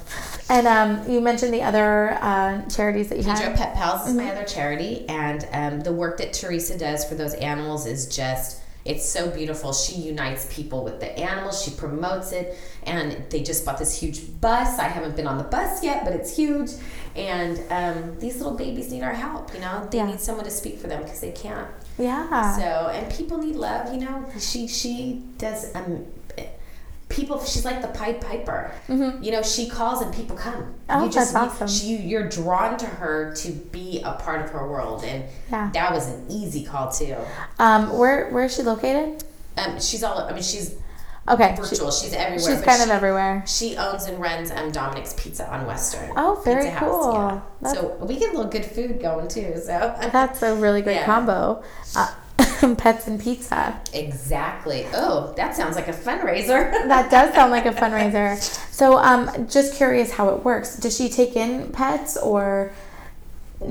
S1: And um, you mentioned the other uh, charities that you have.
S2: Pet Pals is
S1: Mm-hmm.
S2: my other charity, and um, the work that Teresa does for those animals is just. It's so beautiful. She unites people with the animals. She promotes it, and they just bought this huge bus. I haven't been on the bus yet, but it's huge. And um, these little babies need our help. You know, they
S1: Yeah.
S2: need someone to speak for them because they can't.
S1: Yeah.
S2: So, and people need love. You know, she she does um, people. She's like the Pied Piper.
S1: Mhm.
S2: You know, she calls and people come.
S1: Oh,
S2: you just
S1: that's awesome.
S2: She, you're drawn to her to be a part of her world, and
S1: Yeah.
S2: that was an easy call too.
S1: Um, where where is she located?
S2: Um, she's all. I mean, she's
S1: Okay. she-
S2: virtual. she's everywhere.
S1: she's kind
S2: she,
S1: of everywhere.
S2: She owns and runs um, Dominic's Pizza on Western.
S1: Oh, very
S2: Pizza
S1: cool.
S2: yeah. So we get a little good food going too. So
S1: That's a really great [LAUGHS]
S2: Yeah.
S1: combo. Uh, pets and pizza.
S2: exactly. Oh, that sounds like a fundraiser. [LAUGHS]
S1: That does sound like a fundraiser. So, um, just curious how it works. Does she take in pets or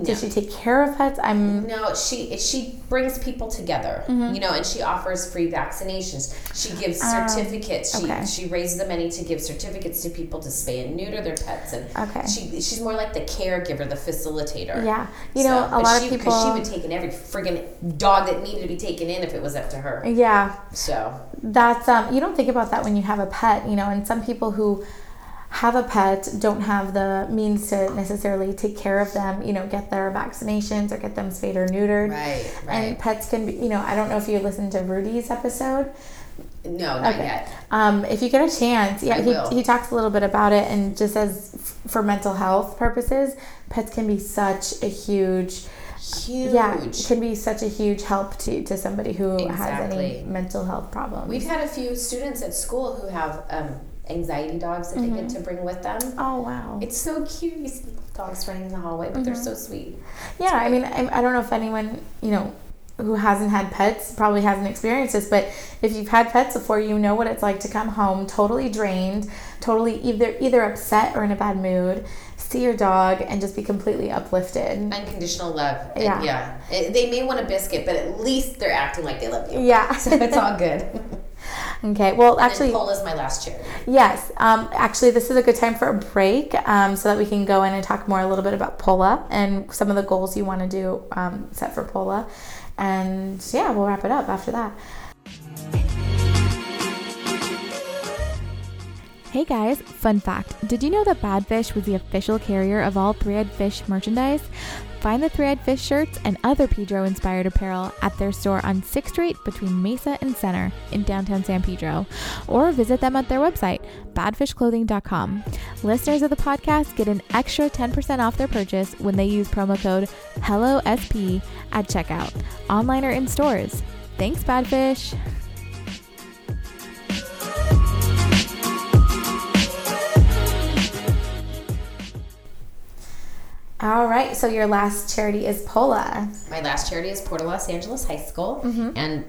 S1: does she take care of pets? I'm.
S2: No, she she brings people together,
S1: Mm-hmm.
S2: you know, and she offers free vaccinations. She gives
S1: Ah,
S2: certificates. She
S1: okay.
S2: she raises the money to give certificates to people to spay and neuter their pets, and
S1: Okay.
S2: she she's more like the caregiver, the facilitator.
S1: Yeah. You know, a lot
S2: she,
S1: of people.
S2: she would take in every friggin' dog that needed to be taken in if it was up to her.
S1: yeah.
S2: So
S1: That's um you don't think about that when you have a pet, you know, and some people who have a pet don't have the means to necessarily take care of them, you know, get their vaccinations or get them spayed or neutered.
S2: right, right.
S1: And pets can be, you know, I don't know if you listened to Rudy's episode.
S2: no, not
S1: Okay.
S2: yet.
S1: Um, if you get a chance, yeah, he, he talks a little bit about it, and just as f- for mental health purposes, pets can be such a huge,
S2: Huge.
S1: yeah, can be such a huge help to, to somebody who has any mental health problems.
S2: We've had a few students at school who have um, anxiety dogs that they get to bring with them.
S1: oh wow,
S2: It's so cute. You see dogs running in the hallway, but they're
S1: Mm-hmm.
S2: so sweet.
S1: yeah. I mean, I, I don't know if anyone you know who hasn't had pets probably hasn't experienced this, but if you've had pets before, you know what it's like to come home totally drained, totally either either upset or in a bad mood, see your dog and just be completely uplifted.
S2: Unconditional love. And
S1: Yeah.
S2: yeah. It- they may want a biscuit, but at least they're acting like they love you.
S1: Yeah.
S2: So it's all [LAUGHS] good. [LAUGHS]
S1: Okay. Well,
S2: Actually,
S1: actually,
S2: Pola's my last charity.
S1: yes. Um, actually, this is a good time for a break um, so that we can go in and talk more a little bit about Pola and some of the goals you want to do um, set for Pola. And yeah, we'll wrap it up after that. Hey guys, fun fact. Did you know that Badfish was the official carrier of all Three Eyed Fish merchandise? Find the Three Eyed Fish shirts and other Pedro inspired apparel at their store on 6th Street between Mesa and Center in downtown San Pedro, or visit them at their website, badfishclothing.com. Listeners of the podcast get an extra 10% off their purchase when they use promo code HELLOSP at checkout, online or in stores. Thanks, Badfish! All right, so your last charity is Pola.
S2: My last charity is Port of Los Angeles High School,
S1: Mm-hmm.
S2: and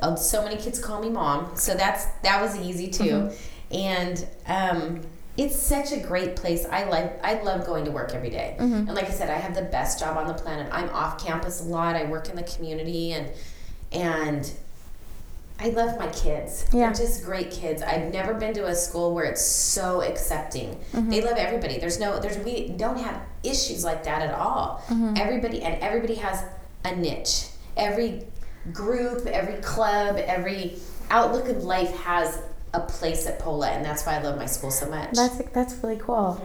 S2: uh, so many kids call me mom. So that's that was easy too,
S1: Mm-hmm.
S2: and um, it's such a great place. I like I love going to work every day.
S1: Mm-hmm.
S2: and like I said, I have the best job on the planet. I'm off campus a lot. I work in the community, and and I love my kids.
S1: Yeah.
S2: They're just great kids. I've never been to a school where it's so accepting.
S1: Mm-hmm.
S2: They love everybody. There's no there's we don't have issues like that at all.
S1: Mm-hmm.
S2: Everybody and everybody has a niche. Every group, every club, every outlook of life has a place at Pola, and that's why I love my school so much.
S1: That's that's really cool.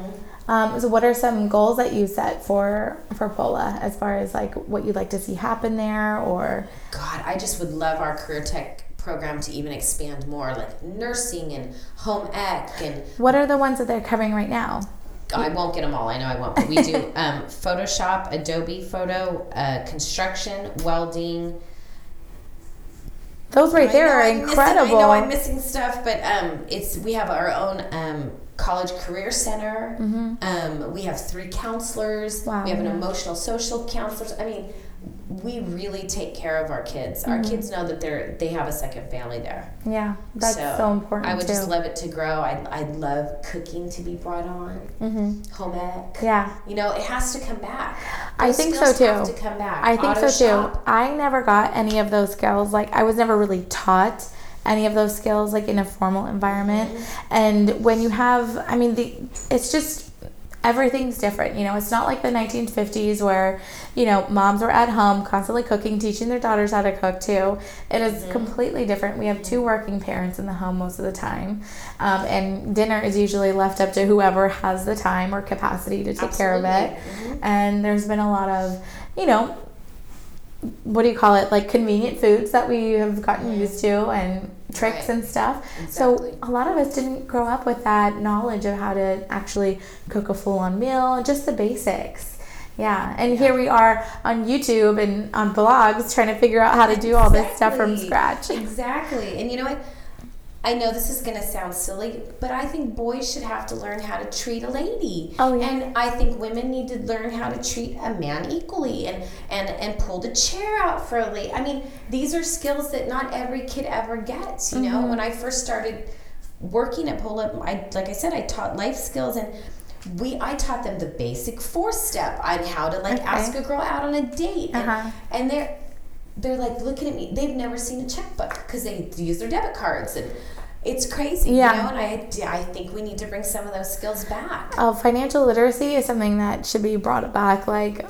S1: Um, so, what are some goals that you set for for Pola as far as like what you'd like to see happen there, or?
S2: God, I just would love our career tech program to even expand more, like nursing and home ec and.
S1: What are the ones that they're covering right now?
S2: I won't get them all. I know I won't. But we do [LAUGHS] um, Photoshop, Adobe Photo, uh, construction, welding.
S1: Those right I there are I'm incredible.
S2: Missing, I know I'm missing stuff, but um, it's we have our own um, college career center. Mm-hmm. Um, we have three counselors. Wow, we have an emotional social counselor. I mean, we really take care of our kids. Mm-hmm. Our kids know that they're they have a second family there.
S1: Yeah, that's so, so important.
S2: I would
S1: too.
S2: just love it to grow. I I love cooking to be brought on. Mm-hmm. Home ec.
S1: Yeah.
S2: You know, it has to come back.
S1: Those I think so too. To come back. I think Auto so shop. too. I never got any of those skills. Like I was never really taught any of those skills like in a formal environment. Mm-hmm. And when you have, I mean, the it's just everything's different. You know, it's not like the 1950s where, you know, moms were at home constantly cooking, teaching their daughters how to cook too. It is mm-hmm. completely different. We have two working parents in the home most of the time. Um, and dinner is usually left up to whoever has the time or capacity to take Absolutely. care of it. Mm-hmm. And there's been a lot of, you know, what do you call it? Like convenient foods that we have gotten used to and tricks right. and stuff. Exactly. So a lot of us didn't grow up with that knowledge of how to actually cook a full on meal, just the basics. Yeah, and yeah. here we are on YouTube and on blogs trying to figure out how to do all this stuff from scratch. [LAUGHS]
S2: Exactly. And you know what? I know this is going to sound silly, but I think boys should have to learn how to treat a lady.
S1: Oh, yeah.
S2: And I think women need to learn how to treat a man equally and, and, and pull the chair out for a lady. I mean, these are skills that not every kid ever gets. You mm-hmm. know, when I first started working at Pola, I, like I said, I taught life skills and we I taught them the basic four step on how to like okay. ask a girl out on a date. Uh-huh. And, and they're they're like looking at me. They've never seen a checkbook because they use their debit cards and it's crazy, yeah. you know, and I, I think we need to bring some of those skills back.
S1: Uh, financial literacy is something that should be brought back like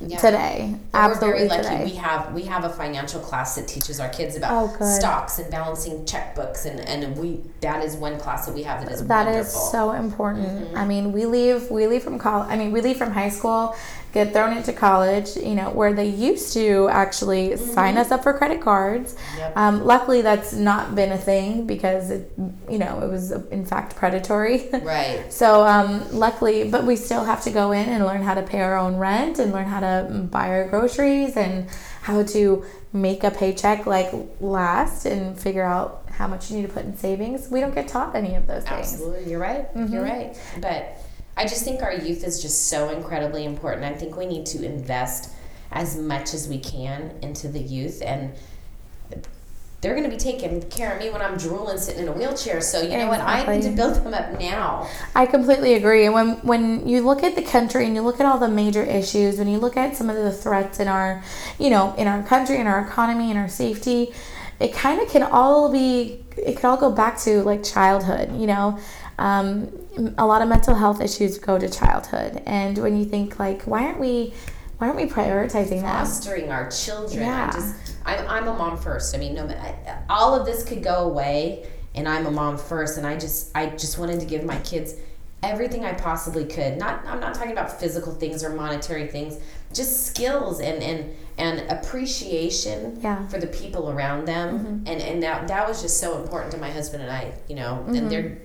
S1: yeah. today. Absolutely,
S2: we're very lucky. Today. We have we have a financial class that teaches our kids about oh, stocks and balancing checkbooks, and and we that is one class that we have that is
S1: that is so important. Mm-hmm. I mean, we leave we leave from college. I mean, we leave from high school get thrown into college, you know, where they used to actually mm-hmm. sign us up for credit cards. Yep. Um, luckily, that's not been a thing because, it, you know, it was in fact predatory.
S2: Right. [LAUGHS]
S1: so, um, luckily, but we still have to go in and learn how to pay our own rent and learn how to buy our groceries and how to make a paycheck like last and figure out how much you need to put in savings. We don't get taught any of those things.
S2: Absolutely. You're right. Mm-hmm. You're right. But I just think our youth is just so incredibly important. I think we need to invest as much as we can into the youth and they're going to be taking care of me when I'm drooling sitting in a wheelchair. So you know what? I need to build them up now.
S1: I completely agree. And when when you look at the country and you look at all the major issues, when you look at some of the threats in our, you know, in our country, in our economy, in our safety, it kind of can all be. It could all go back to like childhood. You know, um, a lot of mental health issues go to childhood, and when you think like, why aren't we, why aren't we prioritizing
S2: that? Fostering our children. Yeah. I just, I'm, I'm a mom first. I mean, no, all of this could go away, and I'm a mom first, and I just, I just wanted to give my kids everything I possibly could. Not, I'm not talking about physical things or monetary things, just skills and and and appreciation
S1: yeah.
S2: for the people around them, mm-hmm. and and that that was just so important to my husband and I. You know, mm-hmm. and they're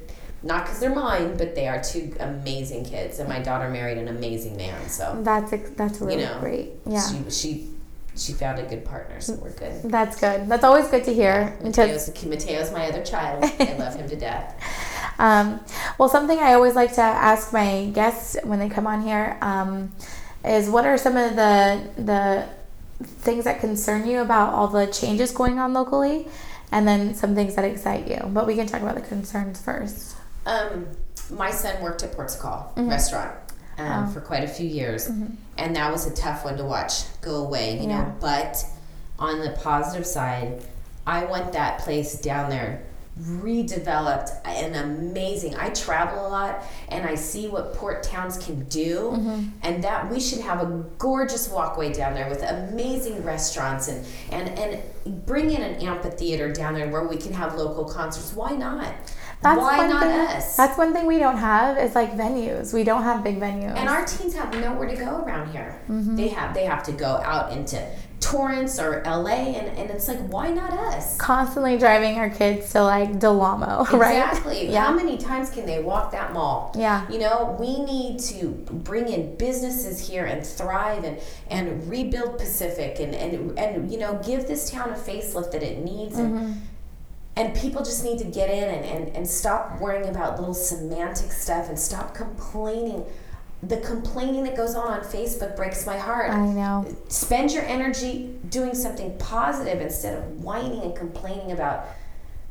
S2: not because they're mine, but they are two amazing kids, and my daughter married an amazing man. So
S1: that's that's really you know, great. Yeah,
S2: she she she found a good partner, so we're good.
S1: That's good. That's always good to hear.
S2: Yeah, Mateo's, Mateo's my other child. [LAUGHS] I love him to death.
S1: Um, well, something I always like to ask my guests when they come on here um, is, what are some of the the things that concern you about all the changes going on locally, and then some things that excite you. But we can talk about the concerns first.
S2: Um, my son worked at Ports O' Call mm-hmm. restaurant um, oh. for quite a few years, mm-hmm. and that was a tough one to watch go away. You yeah. know, but on the positive side, I want that place down there redeveloped and amazing i travel a lot and i see what port towns can do mm-hmm. and that we should have a gorgeous walkway down there with amazing restaurants and and and bring in an amphitheater down there where we can have local concerts why not
S1: that's Why not thing, us? That's one thing we don't have is like venues. We don't have big venues.
S2: And our teens have nowhere to go around here. Mm-hmm. They have they have to go out into Torrance or LA, and, and it's like, why not us?
S1: Constantly driving our kids to like Del Amo, [LAUGHS] right?
S2: Exactly. Yeah. How many times can they walk that mall?
S1: Yeah.
S2: You know, we need to bring in businesses here and thrive and, and rebuild Pacific and, and, and, you know, give this town a facelift that it needs. Mm-hmm. And, and people just need to get in and, and, and stop worrying about little semantic stuff and stop complaining the complaining that goes on on Facebook breaks my heart.
S1: I know.
S2: Spend your energy doing something positive instead of whining and complaining about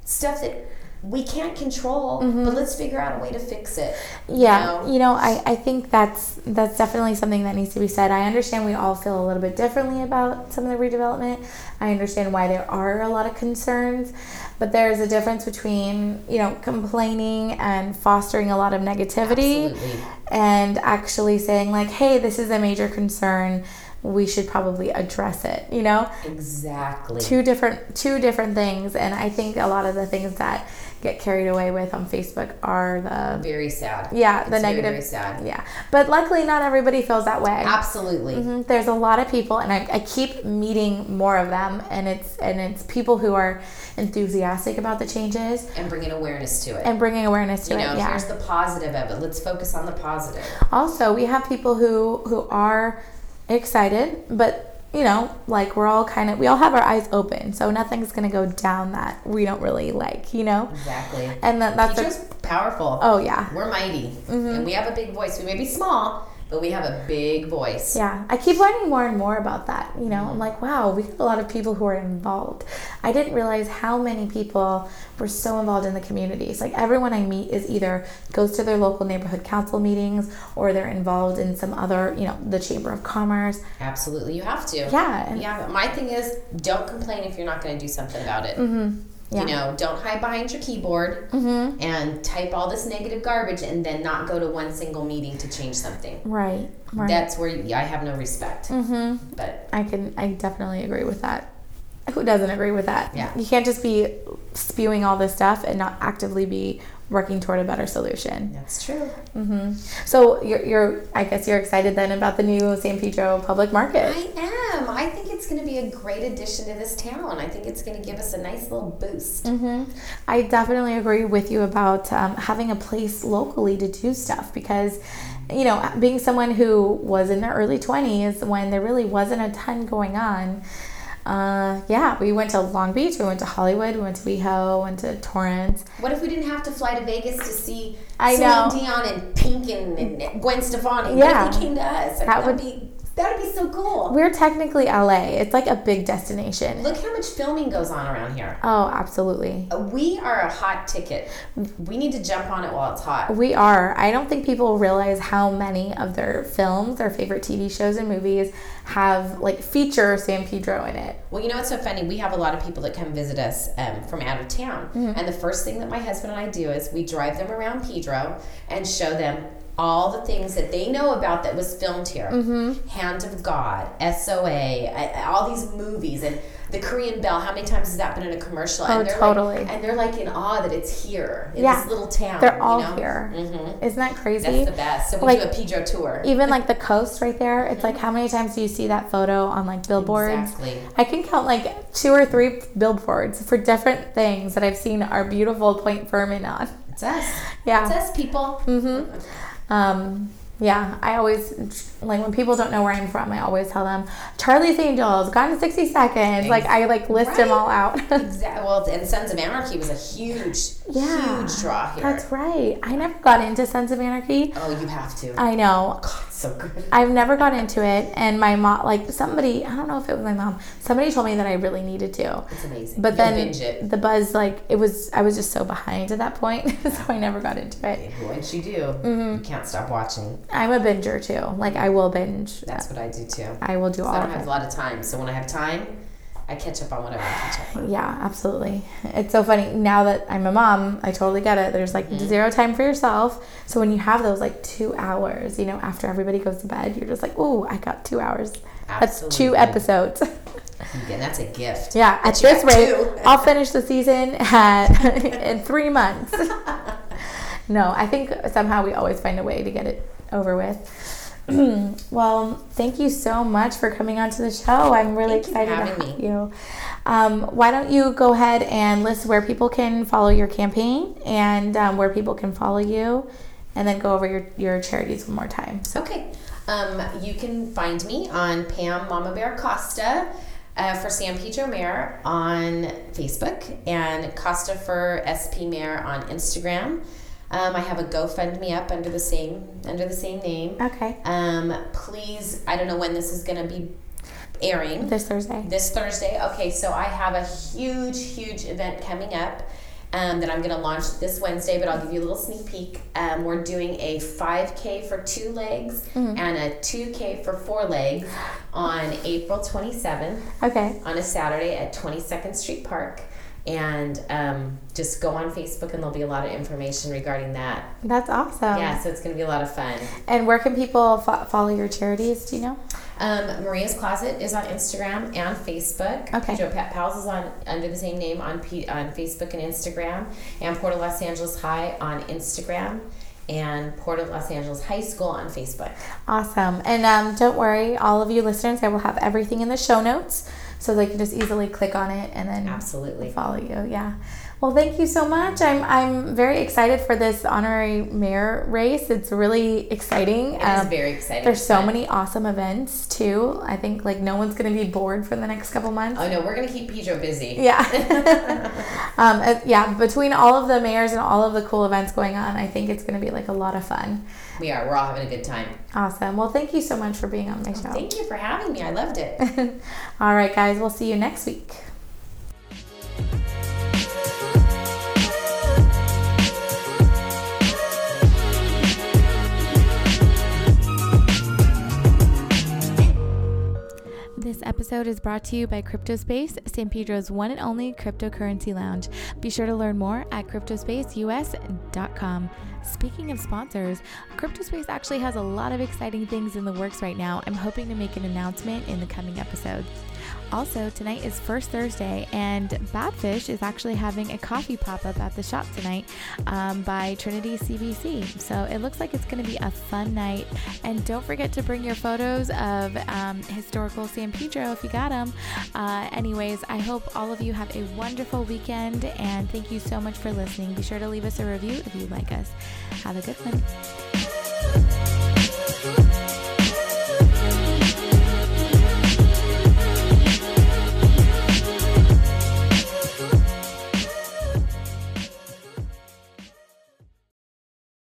S2: stuff that we can't control, mm-hmm. but let's figure out a way to fix it.
S1: Yeah, you know? you know, I, I think that's that's definitely something that needs to be said. I understand we all feel a little bit differently about some of the redevelopment. I understand why there are a lot of concerns, but there's a difference between you know complaining and fostering a lot of negativity, Absolutely. and actually saying like, hey, this is a major concern. We should probably address it you know?
S2: Exactly.
S1: Two different two different things. And i think a lot of the things that get carried away with on Facebook are the
S2: very sad.
S1: Yeah, the negative. Very,
S2: very, sad.
S1: Yeah, but luckily not everybody feels that way.
S2: Absolutely.
S1: Mm-hmm. There's a lot of people, and I, I keep meeting more of them, and it's and it's people who are enthusiastic about the changes
S2: and bringing awareness to it
S1: and bringing awareness to it.
S2: you know,
S1: it. Yeah.
S2: Here's the positive of it. Let's focus on the positive.
S1: Also, we have people who who are excited, but you know, like we're all kind of, we all have our eyes open. So nothing's going to go down that we don't really like, you know?
S2: Exactly.
S1: And that, that's
S2: a, powerful.
S1: Oh, yeah.
S2: We're mighty. Mm-hmm. And we have a big voice. We may be small, but we have a big voice.
S1: Yeah, I keep learning more and more about that. You know, I'm like, wow, we have a lot of people who are involved. I didn't realize how many people were so involved in the communities. Like everyone I meet is either goes to their local neighborhood council meetings or they're involved in some other, you know, the Chamber of Commerce.
S2: Absolutely, you have to.
S1: Yeah.
S2: Yeah, But my thing is don't complain if you're not going to do something about it. Mm-hmm. Yeah. You know, don't hide behind your keyboard mm-hmm. and type all this negative garbage and then not go to one single meeting to change something.
S1: Right. Right.
S2: That's where I have no respect. Mm-hmm. But
S1: I can, I definitely agree with that. Who doesn't agree with that?
S2: Yeah.
S1: You can't just be spewing all this stuff and not actively be working toward a better solution.
S2: That's true.
S1: Mm-hmm. So you're, you're, I guess you're excited then about the new San Pedro public market.
S2: I am. I think it's going to be a great addition to this town. I think it's going to give us a nice little boost.
S1: Mm-hmm. I definitely agree with you about um, having a place locally to do stuff because you know, being someone who was in their early 20s when there really wasn't a ton going on, uh, yeah, we went to Long Beach, we went to Hollywood, we went to WeHo, went to Torrance.
S2: What if we didn't have to fly to Vegas to see I Celine know. Dion and Pink and, and Gwen Stefani? Yeah. What if they came to us? That would be that would be so cool.
S1: We're technically LA. It's like a big destination.
S2: Look how much filming goes on around here.
S1: Oh, absolutely.
S2: We are a hot ticket. We need to jump on it while it's hot.
S1: We are. I don't think people realize how many of their films, their favorite TV shows and movies have like feature San Pedro in it.
S2: Well, you know what's so funny? We have a lot of people that come visit us um, from out of town. Mm-hmm. And the first thing that my husband and I do is we drive them around Pedro and show them all the things that they know about that was filmed here mm-hmm. Hand of God, SOA, all these movies, and the Korean Bell. How many times has that been in a commercial?
S1: Oh,
S2: and they're
S1: totally.
S2: Like, and they're like in awe that it's here in yeah. this little town.
S1: They're all you know? here. Mm-hmm. Isn't that crazy?
S2: That's the best. So we like, do a Pedro tour.
S1: Even like the coast right there. It's like how many times do you see that photo on like billboards?
S2: Exactly.
S1: I can count like two or three billboards for different things that I've seen our beautiful Point Fermin on.
S2: It's us.
S1: Yeah.
S2: It's us, people.
S1: Mm-hmm. Um, yeah, I always like when people don't know where I'm from. I always tell them Charlie's Angels, Gone in sixty seconds. Like I like list right. them all out. [LAUGHS]
S2: exactly. Well, and Sons of Anarchy was a huge, yeah, huge draw here.
S1: That's right. I never got into Sons of Anarchy.
S2: Oh, you have to.
S1: I know.
S2: God, so good.
S1: I've never got into it, and my mom, like somebody, I don't know if it was my mom. Somebody told me that I really needed
S2: to. It's amazing.
S1: But You'll then the buzz, like it was, I was just so behind at that point, [LAUGHS] so I never got into it.
S2: Once you do, mm-hmm. you can't stop watching.
S1: I'm a binger too. Like I will binge.
S2: That's what I do too.
S1: I will do
S2: all.
S1: I
S2: don't have a lot of time, so when I have time, I catch up on whatever I catch up on.
S1: Yeah, absolutely. It's so funny now that I'm a mom. I totally get it. There's like mm-hmm. zero time for yourself. So when you have those like two hours, you know, after everybody goes to bed, you're just like, oh, I got two hours. Absolutely. That's two episodes. [LAUGHS]
S2: Again, that's a gift.
S1: Yeah, at this rate, [LAUGHS] I'll finish the season at [LAUGHS] in three months. no, I think somehow we always find a way to get it over with. [CLEARS THROAT] well, thank you so much for coming onto the show. I'm really thank excited to have me. you. Um, why don't you go ahead and list where people can follow your campaign and um, where people can follow you, and then go over your, your charities one more time.
S2: So. Okay. Um, you can find me on Pam Mama Bear Costa. Uh, for San Pedro Mayor on Facebook and Costa for SP Mayor on Instagram. Um, I have a GoFundMe up under the same under the same name.
S1: Okay.
S2: Um, please, I don't know when this is going to be airing.
S1: This Thursday.
S2: This Thursday. Okay, so I have a huge, huge event coming up. Um, that I'm going to launch this Wednesday, but I'll give you a little sneak peek. Um, we're doing a 5K for two legs mm-hmm. and a 2K for four legs on April 27th.
S1: Okay.
S2: On a Saturday at 22nd Street Park and um, just go on Facebook and there'll be a lot of information regarding that.
S1: That's awesome.
S2: Yeah, so it's going to be a lot of fun.
S1: And where can people fo- follow your charities? Do you know?
S2: Um, Maria's Closet is on Instagram and Facebook.
S1: Okay.
S2: Joe Pet Pals is on under the same name on P- on Facebook and Instagram, and Port of Los Angeles High on Instagram and Port of Los Angeles High School on Facebook.
S1: Awesome. And um, don't worry, all of you listeners, I will have everything in the show notes so they can just easily click on it and then
S2: absolutely
S1: follow you. Yeah. Well, thank you so much. I'm I'm very excited for this honorary mayor race. It's really exciting.
S2: It um, is very exciting.
S1: There's so many awesome events too. I think like no one's going to be bored for the next couple months.
S2: Oh no, we're going to keep Pedro busy.
S1: Yeah. [LAUGHS] [LAUGHS] um, uh, yeah. Between all of the mayors and all of the cool events going on, I think it's going to be like a lot of fun.
S2: We are. We're all having a good time.
S1: Awesome. Well, thank you so much for being on my show.
S2: Thank you for having me. I loved it. [LAUGHS]
S1: all right, guys. We'll see you next week. This episode is brought to you by CryptoSpace, San Pedro's one and only cryptocurrency lounge. Be sure to learn more at cryptospaceus.com. Speaking of sponsors, CryptoSpace actually has a lot of exciting things in the works right now. I'm hoping to make an announcement in the coming episodes. Also, tonight is First Thursday, and Badfish is actually having a coffee pop up at the shop tonight um, by Trinity CBC. So it looks like it's going to be a fun night. And don't forget to bring your photos of um, historical San Pedro if you got them. Uh, anyways, I hope all of you have a wonderful weekend, and thank you so much for listening. Be sure to leave us a review if you like us. Have a good one.